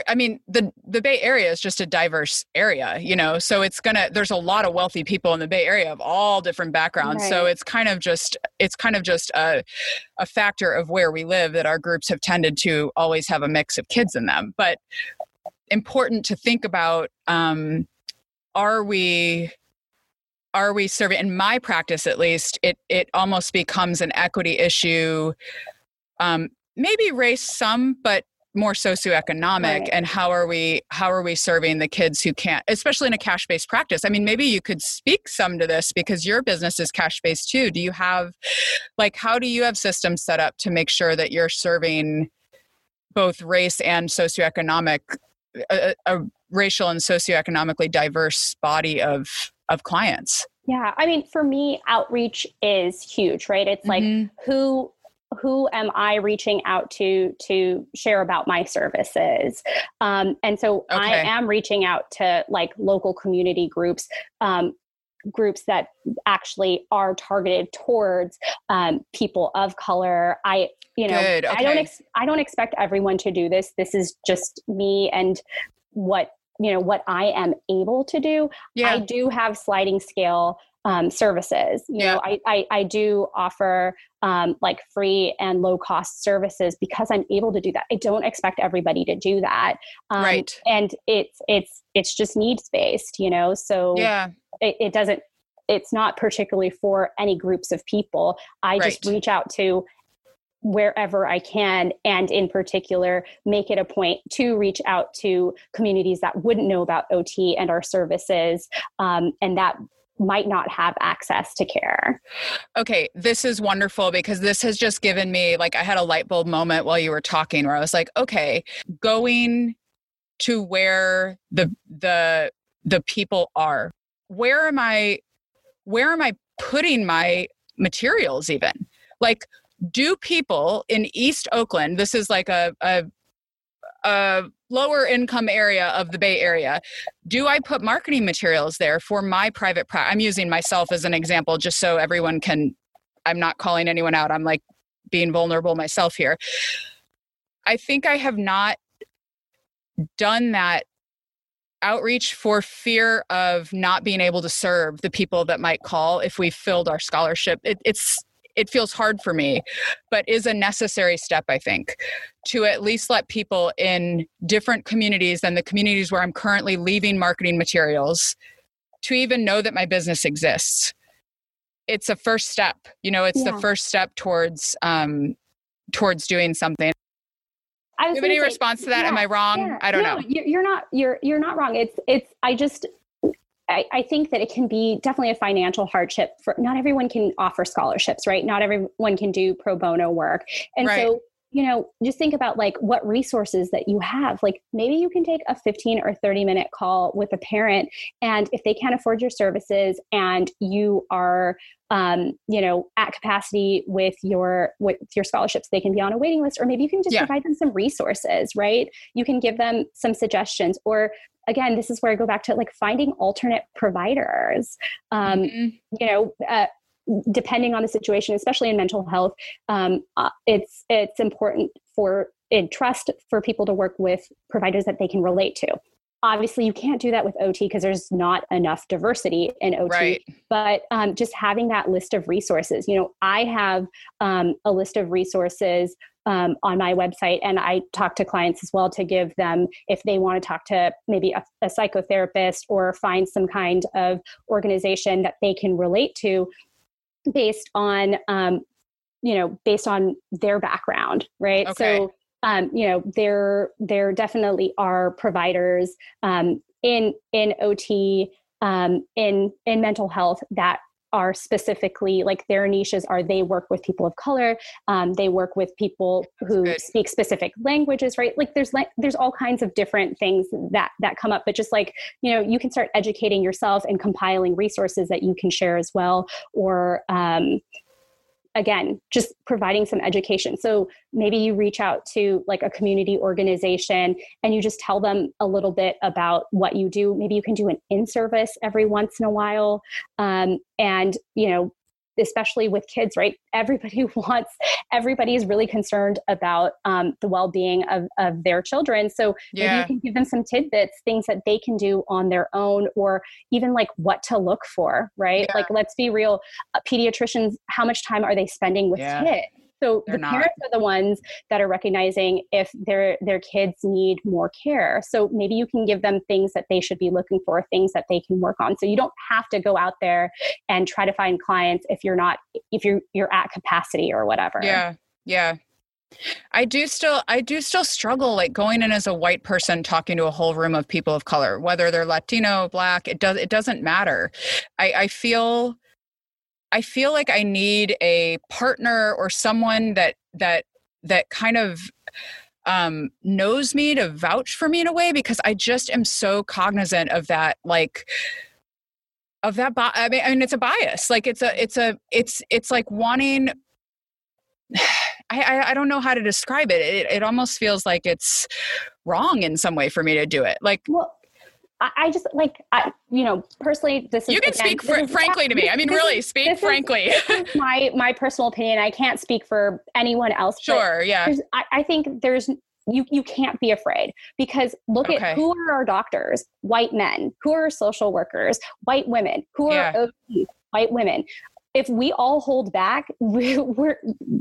I mean, the the Bay Area is just a diverse area, you know. So it's gonna. There's a lot of wealthy people in the Bay Area of all different backgrounds. Right. So it's kind of just it's kind of just a a factor of where we live that our groups have tended to always have a mix of kids in them. But important to think about: um, Are we are we serving? In my practice, at least, it it almost becomes an equity issue. Um, maybe race some, but more socioeconomic right. and how are we how are we serving the kids who can't especially in a cash based practice i mean maybe you could speak some to this because your business is cash based too do you have like how do you have systems set up to make sure that you're serving both race and socioeconomic a, a racial and socioeconomically diverse body of of clients yeah i mean for me outreach is huge right it's mm-hmm. like who who am I reaching out to to share about my services? Um, and so okay. I am reaching out to like local community groups. Um, groups that actually are targeted towards um, people of color. I, you know, Good, I don't, ex- I don't expect everyone to do this. This is just me and what you know what I am able to do. Yeah. I do have sliding scale um, services. You Yeah. know, I, I I do offer um, like free and low cost services because I'm able to do that. I don't expect everybody to do that. Um, Right. And it's it's it's just needs based. You know, so yeah. it, it doesn't it's not particularly for any groups of people i just reach out to wherever i can and in particular make it a point to reach out to communities that wouldn't know about ot and our services um, and that might not have access to care Okay, this is wonderful because this has just given me like I had a light bulb moment while you were talking where I was like, okay, going to where the the the people are. Where am I where am I putting my materials even? Like do people in East Oakland, this is like a a a lower income area of the Bay Area, do I put marketing materials there for my private? I'm using myself as an example just so everyone can, I'm not calling anyone out. I'm like being vulnerable myself here. I think I have not done that outreach for fear of not being able to serve the people that might call if we filled our scholarship. It, it's, it feels hard for me, but is a necessary step, I think, to at least let people in different communities than the communities where I'm currently leaving marketing materials to even know that my business exists. It's a first step, you know, it's Yeah. the first step towards um, towards doing something. I Do you have any say- response to that? Am I wrong? yeah. I don't No, know. You're, you're not. You're you're not wrong. It's it's. I just. I, I think that it can be definitely a financial hardship for not everyone can offer scholarships, right? Not everyone can do pro bono work. And Right. so, you know, just think about like what resources that you have. Like maybe you can take a 15 or 30 minute call with a parent, and if they can't afford your services and you are um, you know, at capacity with your with your scholarships, they can be on a waiting list, or maybe you can just Yeah. provide them some resources, right? You can give them some suggestions, or again, this is where I go back to like finding alternate providers. Um, Mhm. you know, uh, depending on the situation, especially in mental health, um, uh, it's it's important for in trust for people to work with providers that they can relate to. Obviously, you can't do that with OT because there's not enough diversity in OT Right. but um, just having that list of resources you know i have um, a list of resources um, on my website and i talk to clients as well to give them if they want to talk to maybe a, a psychotherapist or find some kind of organization that they can relate to based on um, you know based on their background right Okay. so um, you know there there definitely are providers um, in in ot um, in in mental health that are specifically like their niches are they work with people of color um, they work with people who good. speak specific languages right like there's like there's all kinds of different things that that come up but just like you know you can start educating yourself and compiling resources that you can share as well or um, again just providing some education. So maybe you reach out to like a community organization and you just tell them a little bit about what you do. Maybe you can do an in-service every once in a while um, and you know especially with kids right? Everybody [LAUGHS] wants everybody is really concerned about um, the well-being of, of their children. So maybe you can give them some tidbits things that they can do on their own or even like what to look for right? Yeah. like let's be real uh, pediatricians how much time are they spending with Yeah. kids so They're the not. parents are the ones that are recognizing if their their kids need more care so maybe you can give them things that they should be looking for things that they can work on so you don't have to go out there and try to find clients if you're not if you're you're at capacity or whatever Yeah. Yeah. I do still I do still struggle like going in as a white person talking to a whole room of people of color, whether they're Latino, black, it does it doesn't matter. I, I feel I feel like I need a partner or someone that that that kind of um, knows me to vouch for me in a way because I just am so cognizant of that like of that bi- I mean, I mean it's a bias like it's a it's a it's it's like wanting [SIGHS] I, I don't know how to describe it. it. It almost feels like it's wrong in some way for me to do it. Like well I, I just like I, you know, personally, this is you can again, speak fr- is, frankly to me. I mean, really, speak frankly. Is, [LAUGHS] my my personal opinion. I can't speak for anyone else. Sure, yeah. I, I think there's you you can't be afraid because look okay. at who are our doctors white men who are social workers white women who are yeah. white women if we all hold back [LAUGHS] we're, we're,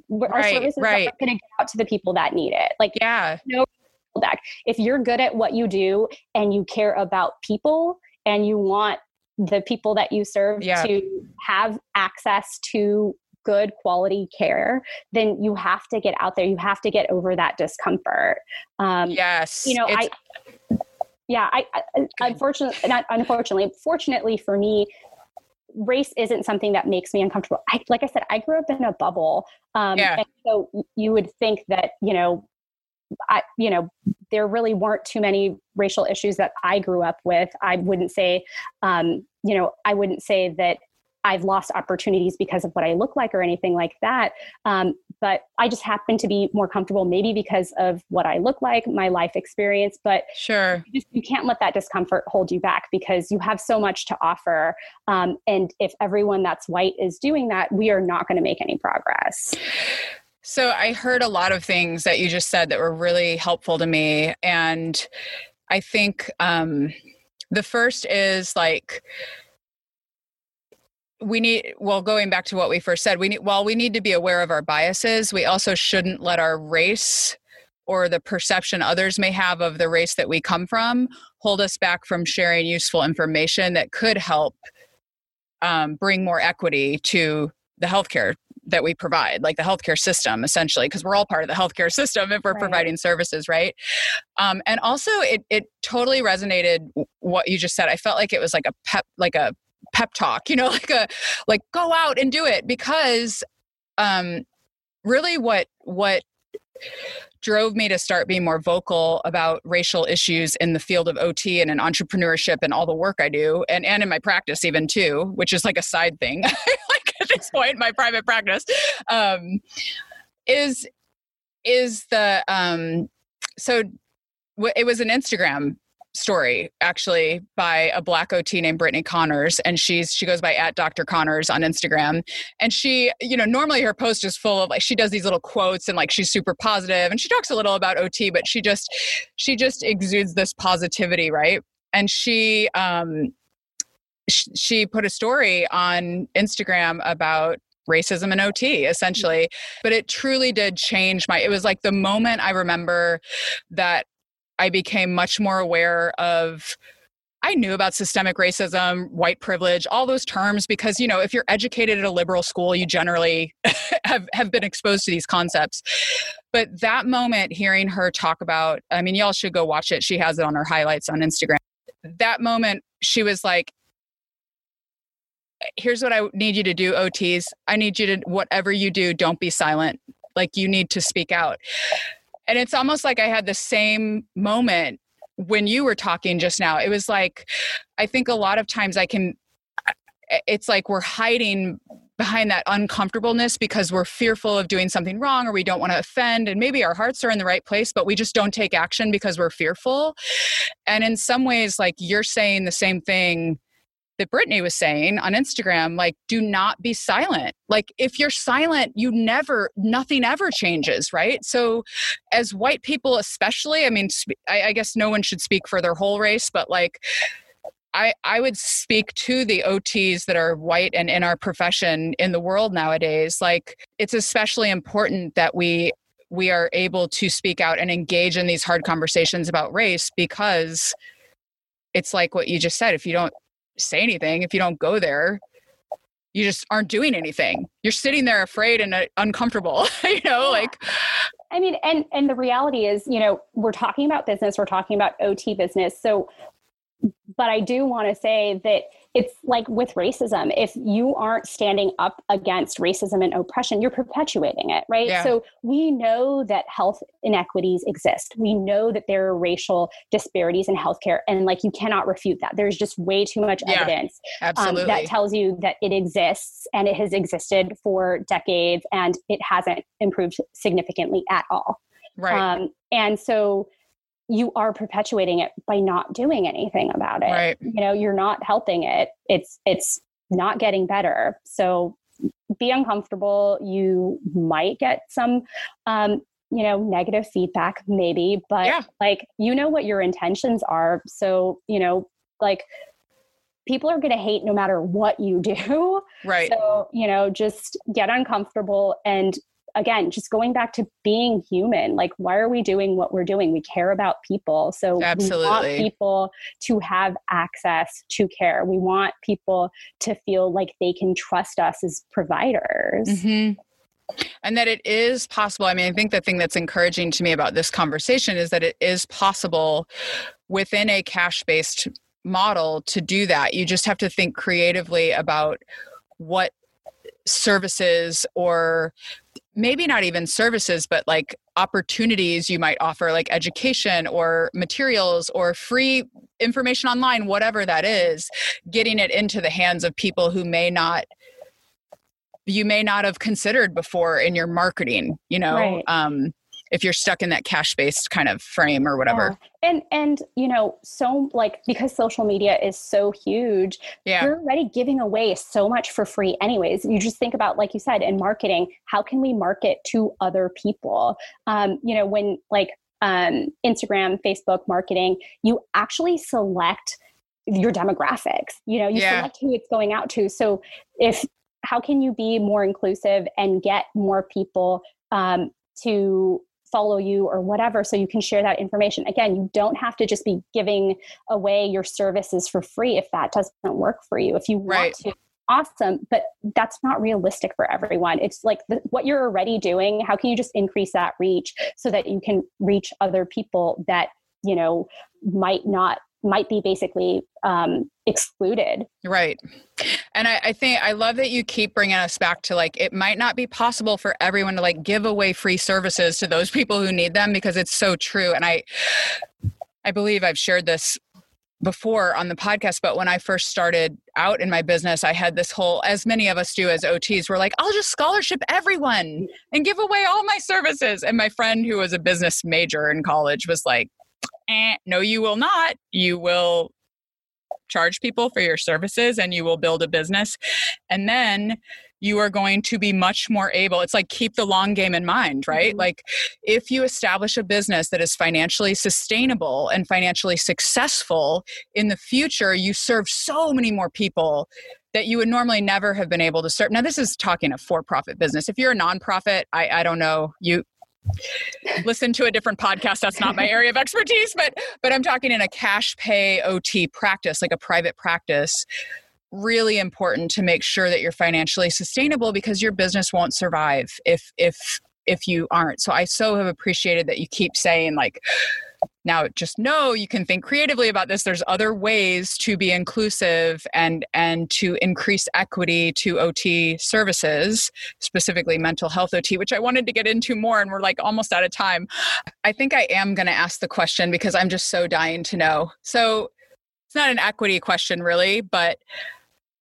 we're right, our services right. are going to get out to the people that need it like yeah no back if you're good at what you do and you care about people and you want the people that you serve yeah. to have access to good quality care, then you have to get out there. You have to get over that discomfort. Um, yes. You know, I, yeah, I, I unfortunately, not unfortunately, fortunately for me, race isn't something that makes me uncomfortable. I, like I said, I grew up in a bubble. Um, yeah. And so you would think that, you know, I, you know, there really weren't too many racial issues that I grew up with. I wouldn't say, um, you know, I wouldn't say that I've lost opportunities because of what I look like or anything like that. Um, but I just happen to be more comfortable, maybe because of what I look like, my life experience. But sure, you, just, you can't let that discomfort hold you back because you have so much to offer. Um, and if everyone that's white is doing that, we are not going to make any progress. So I heard a lot of things that you just said that were really helpful to me. And I think um, the first is like, we need well going back to what we first said we need while we need to be aware of our biases we also shouldn't let our race or the perception others may have of the race that we come from hold us back from sharing useful information that could help um, bring more equity to the healthcare that we provide, like the healthcare system, essentially, because we're all part of the healthcare [LAUGHS] system if we're right. providing services, right? Um, and also, it it totally resonated what you just said. I felt like it was like a pep, like a pep talk, you know, [LAUGHS] like a like go out and do it because um really what what drove me to start being more vocal about racial issues in the field of OT and in entrepreneurship and all the work I do and and in my practice even too, which is like a side thing. [LAUGHS] like at [LAUGHS] this point my private practice um is is the um so it was an Instagram story actually by a black ot named brittany connors and she's she goes by at dr connors on instagram. And she you know normally her post is full of like she does these little quotes and like she's super positive and she talks a little about ot but she just she just exudes this positivity right? And she um she put a story on Instagram about racism and OT mm-hmm. essentially. But it truly did change my it was like the moment I remember that I became much more aware of I knew about systemic racism, white privilege, all those terms because you know, if you're educated at a liberal school, you generally [LAUGHS] have have been exposed to these concepts. But that moment hearing her talk about, I mean, y'all should go watch it. She has it on her highlights on Instagram. That moment she was like here's what I need you to do, OTs. I need you to whatever you do, don't be silent. Like you need to speak out. And it's almost like I had the same moment when you were talking just now. It was like, I think a lot of times I can, it's like we're hiding behind that uncomfortableness because we're fearful of doing something wrong or we don't want to offend and maybe our hearts are in the right place but we just don't take action because we're fearful and in some ways like you're saying the same thing that Brittany was saying on Instagram, like, do not be silent. Like, if you're silent, you never, nothing ever changes, right? So, as white people, especially, I mean, I, I guess no one should speak for their whole race, but like, I, I would speak to the OTs that are white and in our profession in the world nowadays. Like, it's especially important that we we are able to speak out and engage in these hard conversations about race because it's like what you just said if you don't say anything if you don't go there. You just aren't doing anything. You're sitting there afraid and uh, uncomfortable [LAUGHS] you know yeah. like i mean and and the reality is you know we're talking about business we're talking about ot business. So but i do want to say that it's like with racism if you aren't standing up against racism and oppression you're perpetuating it right? Yeah. so we know that health inequities exist. We know that there are racial disparities in healthcare and like you cannot refute that. There's just way too much yeah, evidence um, that tells you that it exists and it has existed for decades and it hasn't improved significantly at all. Right. Um, and so you are perpetuating it by not doing anything about it. Right. You know, you're not helping it. It's it's not getting better. So be uncomfortable. You might get some um, you know, negative feedback maybe, but Yeah. like you know what your intentions are. So, you know, like people are going to hate no matter what you do. Right. So, you know, just get uncomfortable and again, just going back to being human, like why are we doing what we're doing? We care about people. So we want people to have access to care. We want people to feel like they can trust us as providers. hmm And that it is possible. I mean, I think the thing that's encouraging to me about this conversation is that it is possible within a cash based model to do that. You just have to think creatively about what services or maybe not even services, but like opportunities you might offer, like education or materials or free information online, whatever that is, getting it into the hands of people who may not you may not have considered before in your marketing you know Right. um if you're stuck in that cash based kind of frame or whatever. Yeah. And and you know, so like because social media is so huge, yeah. you're already giving away so much for free anyways. You just think about like you said in marketing how can we market to other people? Um, you know when like um, instagram facebook marketing you actually select your demographics you know you Yeah. select who it's going out to. So if how can you be more inclusive and get more people um, to follow you or whatever so you can share that information again you don't have to just be giving away your services for free if that doesn't work for you. If you Right. want to, awesome, but that's not realistic for everyone. It's like the, what you're already doing. How can you just increase that reach so that you can reach other people that you know might not might be basically um, excluded? right. And I, I think i love that you keep bringing us back to like it might not be possible for everyone to like give away free services to those people who need them because it's so true. And i i believe i've shared this before on the podcast but when i first started out in my business i had this whole as many of us do as ots we're like i'll just scholarship everyone and give away all my services. And my friend who was a business major in college was like eh, no you will not. You will charge people for your services and you will build a business. And then you are going to be much more able it's like keep the long game in mind right? Mhm. like if you establish a business that is financially sustainable and financially successful in the future you serve so many more people that you would normally never have been able to serve. Now this is talking a for-profit business. If you're a nonprofit i, I don't know you listen to a different podcast. That's not my [LAUGHS] area of expertise but but i'm talking in a cash pay ot practice like a private practice. Really important to make sure that you're financially sustainable because your business won't survive if if if you aren't. So i so have appreciated that you keep saying like now just know you can think creatively about this. There's other ways to be inclusive and and to increase equity to ot services specifically mental health ot which i wanted to get into more and we're like almost out of time. I think i am going to ask the question because i'm just so dying to know. So it's not an equity question really but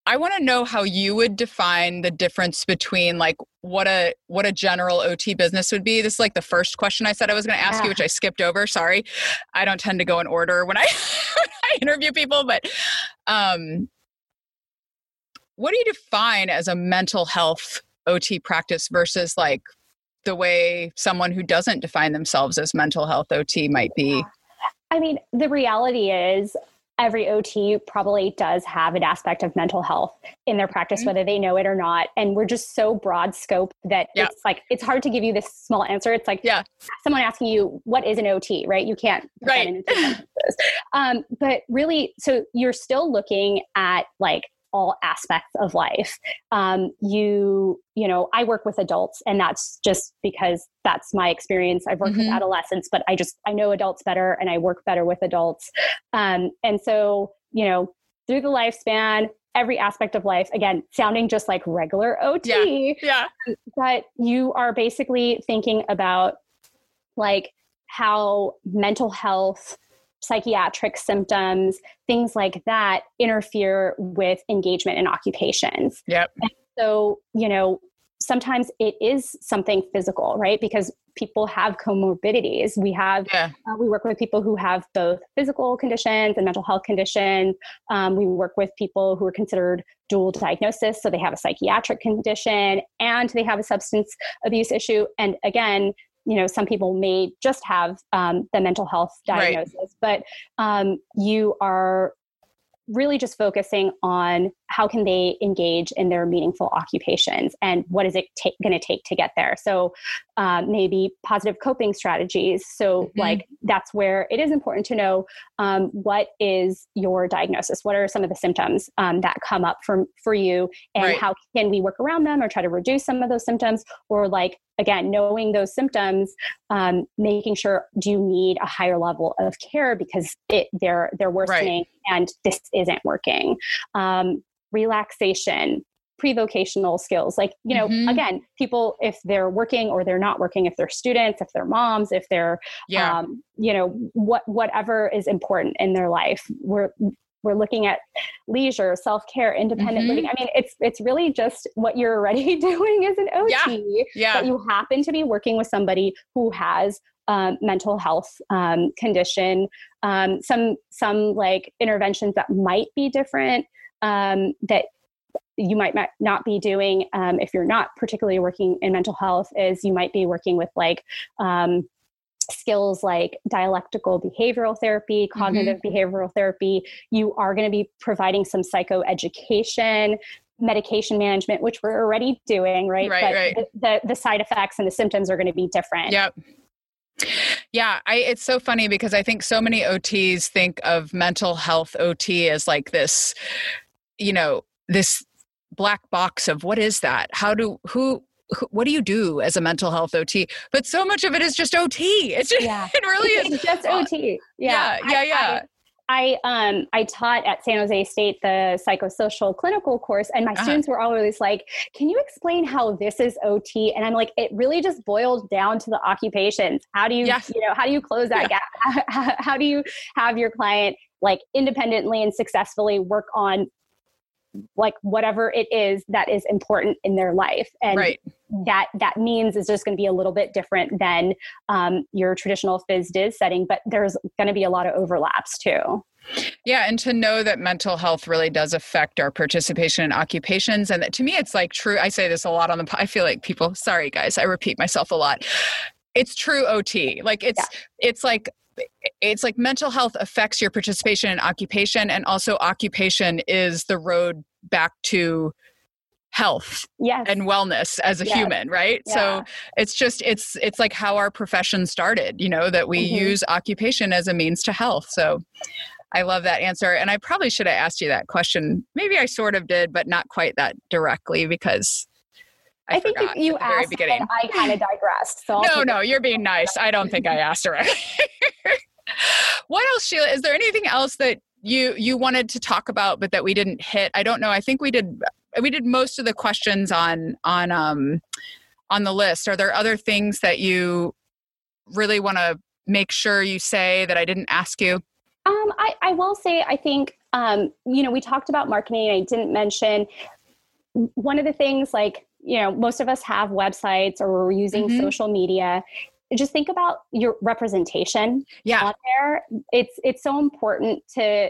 i want to know how you would define the difference between like what a what a general ot business would be. This is like the first question i said i was going to ask you which i skipped over. Sorry. I don't tend to go in order when i [LAUGHS] when i interview people but um what do you define as a mental health ot practice versus like the way someone who doesn't define themselves as mental health ot might be? I mean, the reality is every OT probably does have an aspect of mental health in their practice, Mhm. whether they know it or not. And we're just so broad scope that Yeah. it's like, it's hard to give you this small answer. It's like Yeah. someone asking you, what is an OT, right? You can't Right. into two sentences. [LAUGHS] um, but really, so you're still looking at like all aspects of life. Um, you, you know, I work with adults and that's just because that's my experience. I've worked Mhm. with adolescents, but I just, I know adults better and I work better with adults. Um, and so, you know, through the lifespan, every aspect of life, again, sounding just like regular OT, yeah but you are basically thinking about like how mental health psychiatric symptoms things like that interfere with engagement in occupations yep so you know sometimes it is something physical, right? Because people have comorbidities. We have yeah. uh, we work with people who have both physical conditions and mental health conditions. Um, we work with people who are considered dual diagnosis, so they have a psychiatric condition and they have a substance abuse issue. And again, you know, some people may just have um, the mental health diagnosis, right. but um, you are really just focusing on how can they engage in their meaningful occupations and what is it ta- going to take to get there so um, maybe positive coping strategies so mm-hmm. like that's where it is important to know um, what is your diagnosis what are some of the symptoms um, that come up from for you and right. how can we work around them or try to reduce some of those symptoms or like again knowing those symptoms um, making sure do you need a higher level of care because it they're they're worsening right. and this isn't working um, relaxation pre-vocational skills like you know mm-hmm. again people if they're working or they're not working if they're students if they're moms if they're yeah. um, you know what whatever is important in their life we're we're looking at leisure self-care independent mm-hmm. living i mean it's it's really just what you're already [LAUGHS] doing as an ot yeah. yeah. but you happen to be working with somebody who has um, mental health um, condition um, some some like interventions that might be different um, that you might not be doing um, if you're not particularly working in mental health is you might be working with like um, skills like dialectical behavioral therapy cognitive mm-hmm. behavioral therapy you are going to be providing some psychoeducation medication management which we're already doing right, right but right. The, the, the side effects and the symptoms are going to be different yep yeah, I, it's so funny because I think so many OTs think of mental health OT as like this, you know, this black box of what is that? How do who what do you do as a mental health OT? But so much of it is just OT. It's just yeah. it really is it's just OT. Yeah, yeah, yeah. yeah. I, I um I taught at San Jose State the psychosocial clinical course, and my uh-huh. students were always like, "Can you explain how this is OT?" And I'm like, it really just boils down to the occupations. How do you yes. you know how do you close that yeah. gap? [LAUGHS] How, how do you have your client like independently and successfully work on like whatever it is that is important in their life and right. that that means is just going to be a little bit different than um, your traditional phys dys setting but there's going to be a lot of overlaps too yeah, and to know that mental health really does affect our participation in occupations. And that, to me, it's like true. I say this a lot on the, I feel like people, sorry guys, I repeat myself a lot. It's true OT. Like it's, yeah. it's like, it's like mental health affects your participation in occupation and also occupation is the road back to health yes. and wellness as a yes. human right yeah. so it's just it's it's like how our profession started you know that we mm-hmm. use occupation as a means to health so i love that answer and i probably should have asked you that question maybe i sort of did but not quite that directly because I, I think if you asked, beginning. I kind of digressed. So no, no, you're being nice. I don't think I asked her. [LAUGHS] what else, Sheila? Is there anything else that you you wanted to talk about, but that we didn't hit? I don't know. I think we did. We did most of the questions on on um on the list. Are there other things that you really want to make sure you say that I didn't ask you? Um, I, I will say, I think, um, you know, we talked about marketing. I didn't mention one of the things like you know most of us have websites or we're using mm-hmm. social media just think about your representation yeah. there it's it's so important to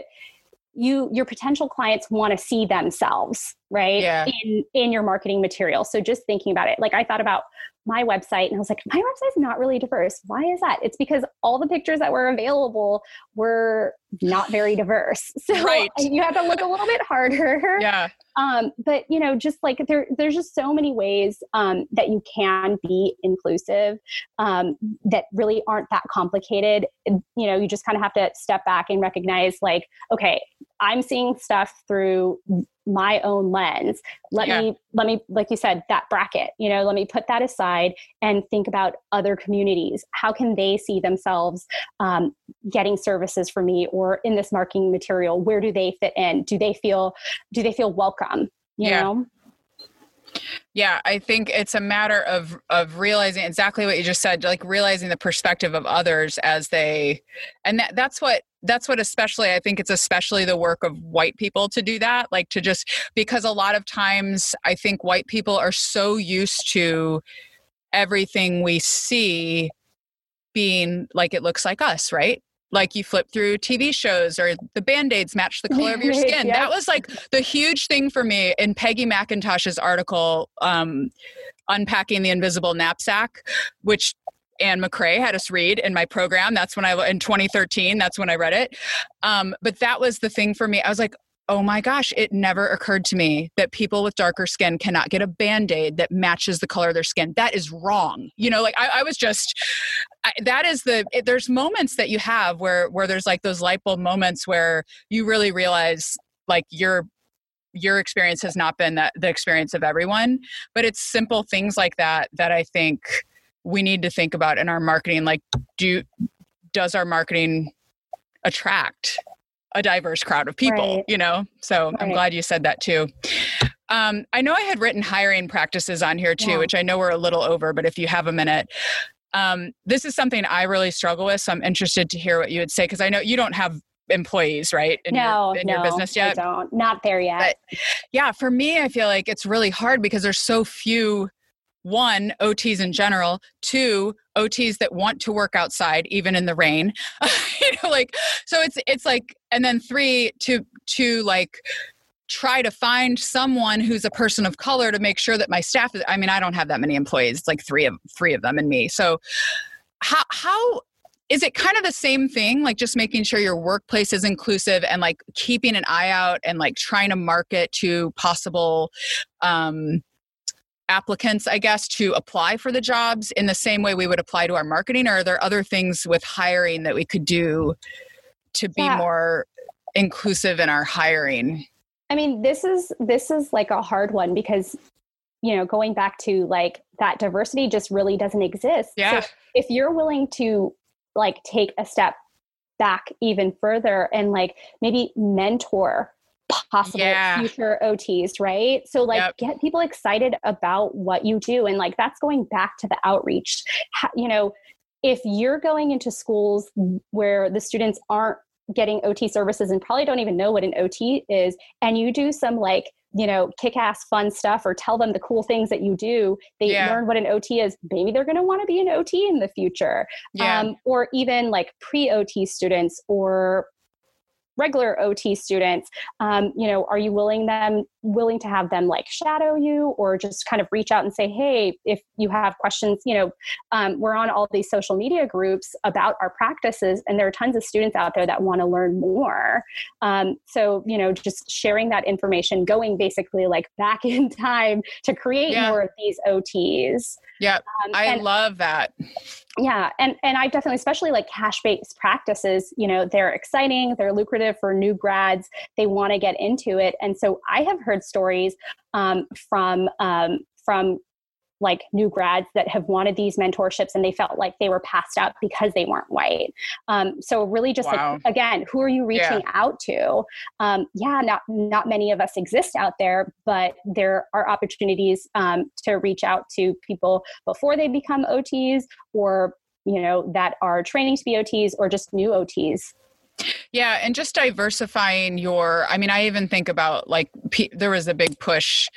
you your potential clients want to see themselves right yeah. in in your marketing material so just thinking about it like i thought about my website and I was like, my website's not really diverse. Why is that? It's because all the pictures that were available were not very diverse. [LAUGHS] So right. you have to look a little bit harder. Yeah. Um, but you know, just like there, there's just so many ways um, that you can be inclusive um, that really aren't that complicated. You know, you just kind of have to step back and recognize, like, okay, I'm seeing stuff through my own lens let yeah. me let me like you said that bracket you know let me put that aside and think about other communities how can they see themselves um, getting services for me or in this marketing material where do they fit in do they feel do they feel welcome you yeah. know Yeah, I think it's a matter of of realizing exactly what you just said, like realizing the perspective of others as they and that, that's what that's what especially I think it's especially the work of white people to do that, like to just because a lot of times I think white people are so used to everything we see being like it looks like us, right? Like you flip through TV shows or the band-aids match the color of your skin. That was like the huge thing for me in Peggy McIntosh's article, um, Unpacking the Invisible Knapsack, which Anne MacRae had us read in my program. That's when I, in 2013, that's when I read it. Um, but that was the thing for me. I was like, oh my gosh, it never occurred to me that people with darker skin cannot get a band aid that matches the color of their skin. That is wrong. You know, like I, I was just, I, that is the, it, there's moments that you have where, where there's like those light bulb moments where you really realize like your, your experience has not been that the experience of everyone, but it's simple things like that that I think we need to think about in our marketing. Like, do, does our marketing attract a diverse crowd of people, right. you know? So right. I'm glad you said that too. Um, I know I had written hiring practices on here too, yeah. which I know we're a little over, but if you have a minute, um, this is something I really struggle with. So I'm interested to hear what you would say because I know you don't have employees, right? In no, your, in no, your business yet. I don't. Not there yet. But yeah, for me, I feel like it's really hard because there's so few one ots in general two ots that want to work outside even in the rain [LAUGHS] you know like so it's it's like and then three to to like try to find someone who's a person of color to make sure that my staff is i mean i don't have that many employees it's like three of three of them and me so how how is it kind of the same thing like just making sure your workplace is inclusive and like keeping an eye out and like trying to market to possible um applicants, I guess, to apply for the jobs in the same way we would apply to our marketing? Or are there other things with hiring that we could do to be yeah. more inclusive in our hiring? I mean, this is this is like a hard one because you know, going back to like that diversity just really doesn't exist. Yeah. So if you're willing to like take a step back even further and like maybe mentor possible yeah. future OTs, right? So like yep. get people excited about what you do and like that's going back to the outreach. you know, if you're going into schools where the students aren't getting OT services and probably don't even know what an OT is and you do some like you know, kick ass fun stuff or tell them the cool things that you do. They yeah. learn what an OT is. Maybe they're going to want to be an OT in the future. Yeah. Um, or even like pre OT students or regular OT students, um, you know, are you willing them willing to have them like shadow you or just kind of reach out and say, hey, if you have questions, you know, um, we're on all these social media groups about our practices, and there are tons of students out there that want to learn more. Um, so, you know, just sharing that information, going basically like back [LAUGHS] in time to create yeah. more of these OTs. Yeah, um, I love that. Yeah, and and I definitely, especially like cash based practices, you know, they're exciting, they're lucrative for new grads. They want to get into it, and so I have heard stories um, from um, from like new grads that have wanted these mentorships and they felt like they were passed up because they weren't white. Um, so really just wow. like again, who are you reaching yeah. out to? Um, yeah, not not many of us exist out there, but there are opportunities um, to reach out to people before they become OTs or you know that are training to be OTs or just new OTs. Yeah, and just diversifying your I mean I even think about like P, there was a big push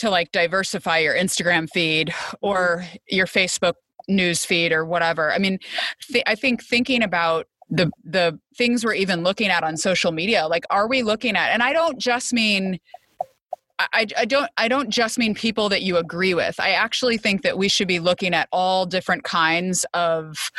to like diversify your Instagram feed or your Facebook news feed or whatever. I mean, th- I think thinking about the the things we're even looking at on social media, like are we looking at? And I don't just mean I, I, don't I don't just mean people that you agree with. I actually think that we should be looking at all different kinds of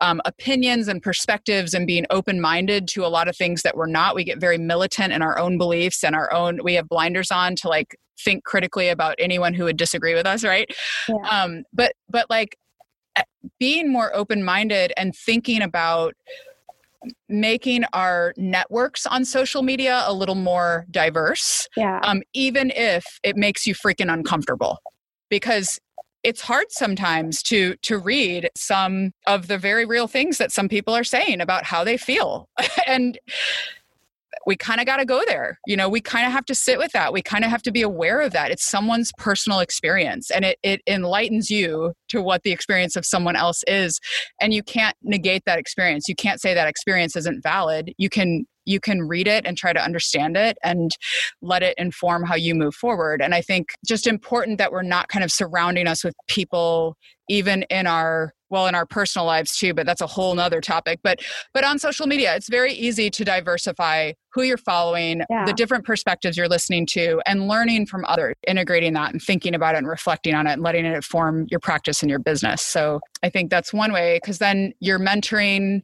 um, opinions and perspectives and being open minded to a lot of things that we're not. We get very militant in our own beliefs and our own, we have blinders on to like think critically about anyone who would disagree with us, right? Yeah. Um, but, but like being more open minded and thinking about making our networks on social media a little more diverse. Yeah. Um, even if it makes you freaking uncomfortable. Because it's hard sometimes to to read some of the very real things that some people are saying about how they feel. [LAUGHS] And we kind of got to go there you know we kind of have to sit with that. We kind of have to be aware of that. It's someone's personal experience and it, it enlightens you to what the experience of someone else is. And you can't negate that experience. You can't say that experience isn't valid. You can you can read it and try to understand it and let it inform how you move forward. And i think just important that we're not kind of surrounding us with people even in our well in our personal lives too but that's a whole nother topic. But but on social media it's very easy to diversify who you're following yeah. the different perspectives you're listening to and learning from others integrating that and thinking about it and reflecting on it and letting it inform your practice and your business. So i think that's one way because then you're mentoring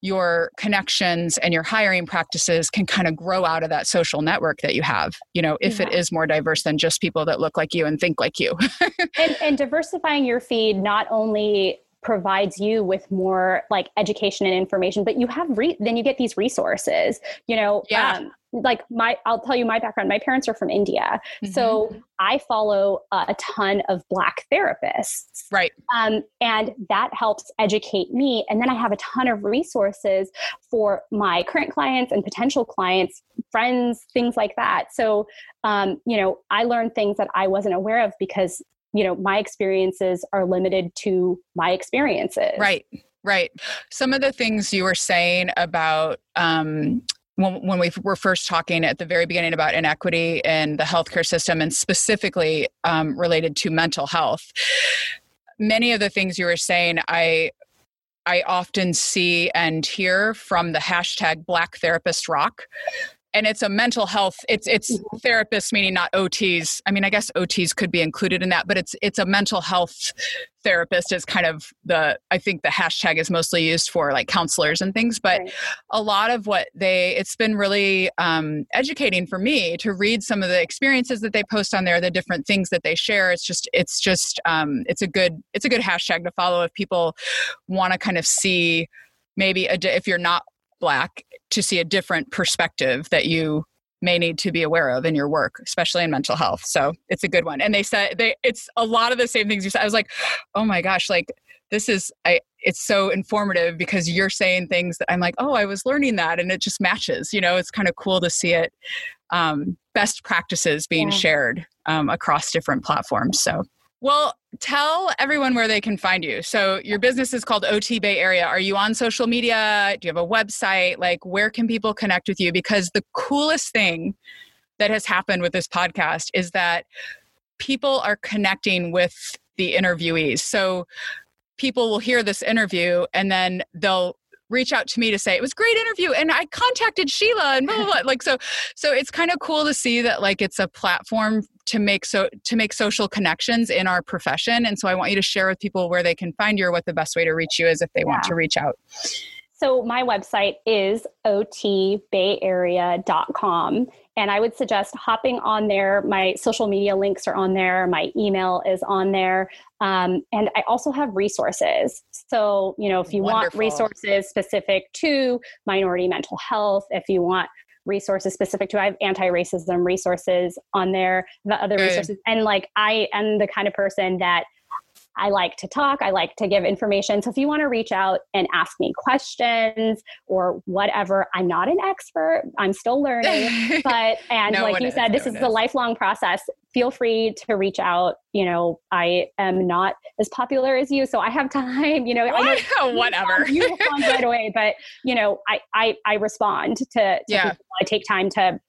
your connections and your hiring practices can kind of grow out of that social network that you have you know if yeah. it is more diverse than just people that look like you and think like you [LAUGHS] and, and diversifying your feed not only provides you with more like education and information but you have re- then you get these resources you know yeah. Um, like my i'll tell you my background. My parents are from india. Mm-hmm. so i follow a ton of black therapists. Right. Um, and that helps educate me. And then i have a ton of resources for my current clients and potential clients friends things like that. So um, you know i learned things that i wasn't aware of because you know my experiences are limited to my experiences. Right. Right. Some of the things you were saying about um, when, when we were first talking at the very beginning about inequity in the healthcare system and specifically um, related to mental health many of the things you were saying i i often see and hear from the hashtag black therapist rock and it's a mental health it's it's mm-hmm. therapists meaning not ots i mean i guess ots could be included in that but it's it's a mental health therapist is kind of the i think the hashtag is mostly used for like counselors and things but right. a lot of what they it's been really um, educating for me to read some of the experiences that they post on there the different things that they share it's just it's just um, it's a good it's a good hashtag to follow if people want to kind of see maybe a, if you're not black to see a different perspective that you may need to be aware of in your work especially in mental health. So it's a good one. And they said they it's a lot of the same things you said. I was like oh my gosh like this is i it's so informative because you're saying things that i'm like oh i was learning that and it just matches you know it's kind of cool to see it um, best practices being yeah. shared um, across different platforms. So well, tell everyone where they can find you. So, your business is called OT Bay Area. Are you on social media? Do you have a website? Like, where can people connect with you? Because the coolest thing that has happened with this podcast is that people are connecting with the interviewees. So, people will hear this interview and then they'll reach out to me to say it was great interview and i contacted sheila and blah blah blah like so so it's kind of cool to see that like it's a platform to make so to make social connections in our profession and so i want you to share with people where they can find you or what the best way to reach you is if they yeah. want to reach out so my website is otbayarea.com and I would suggest hopping on there. My social media links are on there. My email is on there. Um, and I also have resources. So, you know, if you Wonderful. want resources specific to minority mental health, if you want resources specific to, I have anti racism resources on there, the other Good. resources. And like, I am the kind of person that I like to talk, I like to give information. So if you want to reach out and ask me questions or whatever, I'm not an expert, I'm still learning. [LAUGHS] but, and no like you is, said, no this is a lifelong process. Feel free to reach out. You know, I am not as popular as you, so I have [LAUGHS] time. You know, I know [LAUGHS] whatever. You respond right away, but you know, I I, I respond to, to yeah. People. I take time to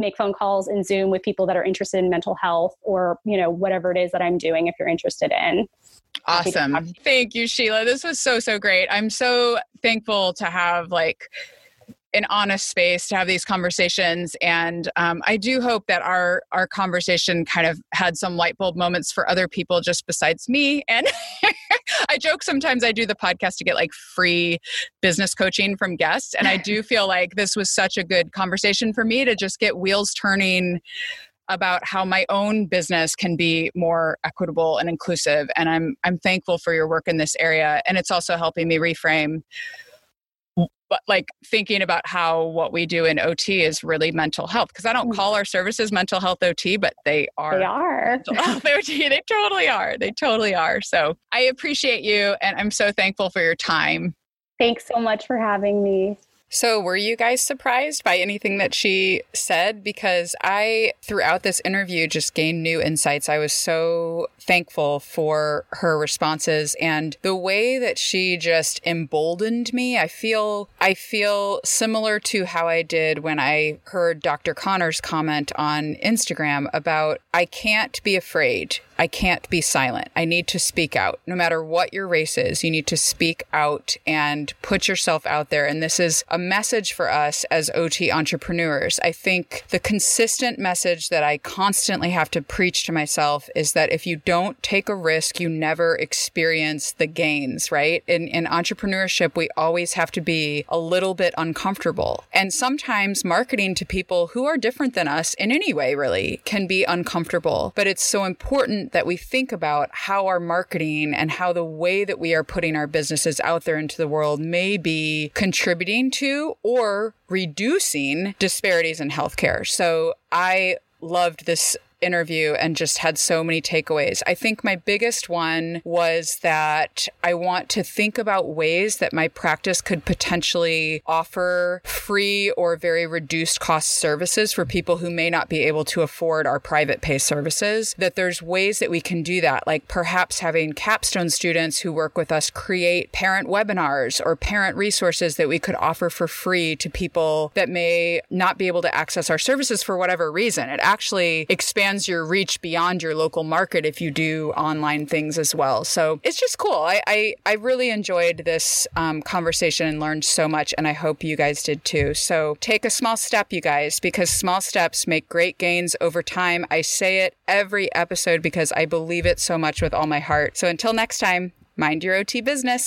make phone calls and zoom with people that are interested in mental health or you know whatever it is that i'm doing if you're interested in. Awesome. thank you sheila. This was so so great. I'm so thankful to have like an honest space to have these conversations. And um, i do hope that our our conversation kind of had some light bulb moments for other people just besides me. And [LAUGHS] i joke sometimes i do the podcast to get like free business coaching from guests. And i do [LAUGHS] feel like this was such a good conversation for me to just get wheels turning about how my own business can be more equitable and inclusive. And i'm i'm thankful for your work in this area. And it's also helping me reframe but like thinking about how what we do in OT is really mental health because I don't mm. call our services mental health OT, but they are. They are OT. [LAUGHS] They totally are. They totally are. So I appreciate you, and I'm so thankful for your time. Thanks so much for having me. So, were you guys surprised by anything that she said? Because I, throughout this interview, just gained new insights. I was so thankful for her responses and the way that she just emboldened me. I feel, I feel similar to how I did when I heard Dr. Connor's comment on Instagram about I can't be afraid. I can't be silent. I need to speak out. No matter what your race is, you need to speak out and put yourself out there. And this is a message for us as OT entrepreneurs. I think the consistent message that I constantly have to preach to myself is that if you don't take a risk, you never experience the gains, right? In, in entrepreneurship, we always have to be a little bit uncomfortable. And sometimes marketing to people who are different than us in any way, really, can be uncomfortable. But it's so that we think about how our marketing and how the way that we are putting our businesses out there into the world may be contributing to or reducing disparities in healthcare. So I loved this interview and just had so many takeaways. I think my biggest one was that I want to think about ways that my practice could potentially offer free or very reduced cost services for people who may not be able to afford our private pay services. That there's ways that we can do that, like perhaps having capstone students who work with us create parent webinars or parent resources that we could offer for free to people that may not be able to access our services for whatever reason. It actually expands expands your reach beyond your local market if you do online things as well. So it's just cool. I, I, I really enjoyed this um, conversation and learned so much, and I hope you guys did too. So take a small step, you guys, because small steps make great gains over time. I say it every episode because I believe it so much with all my heart. So until next time, mind your OT business.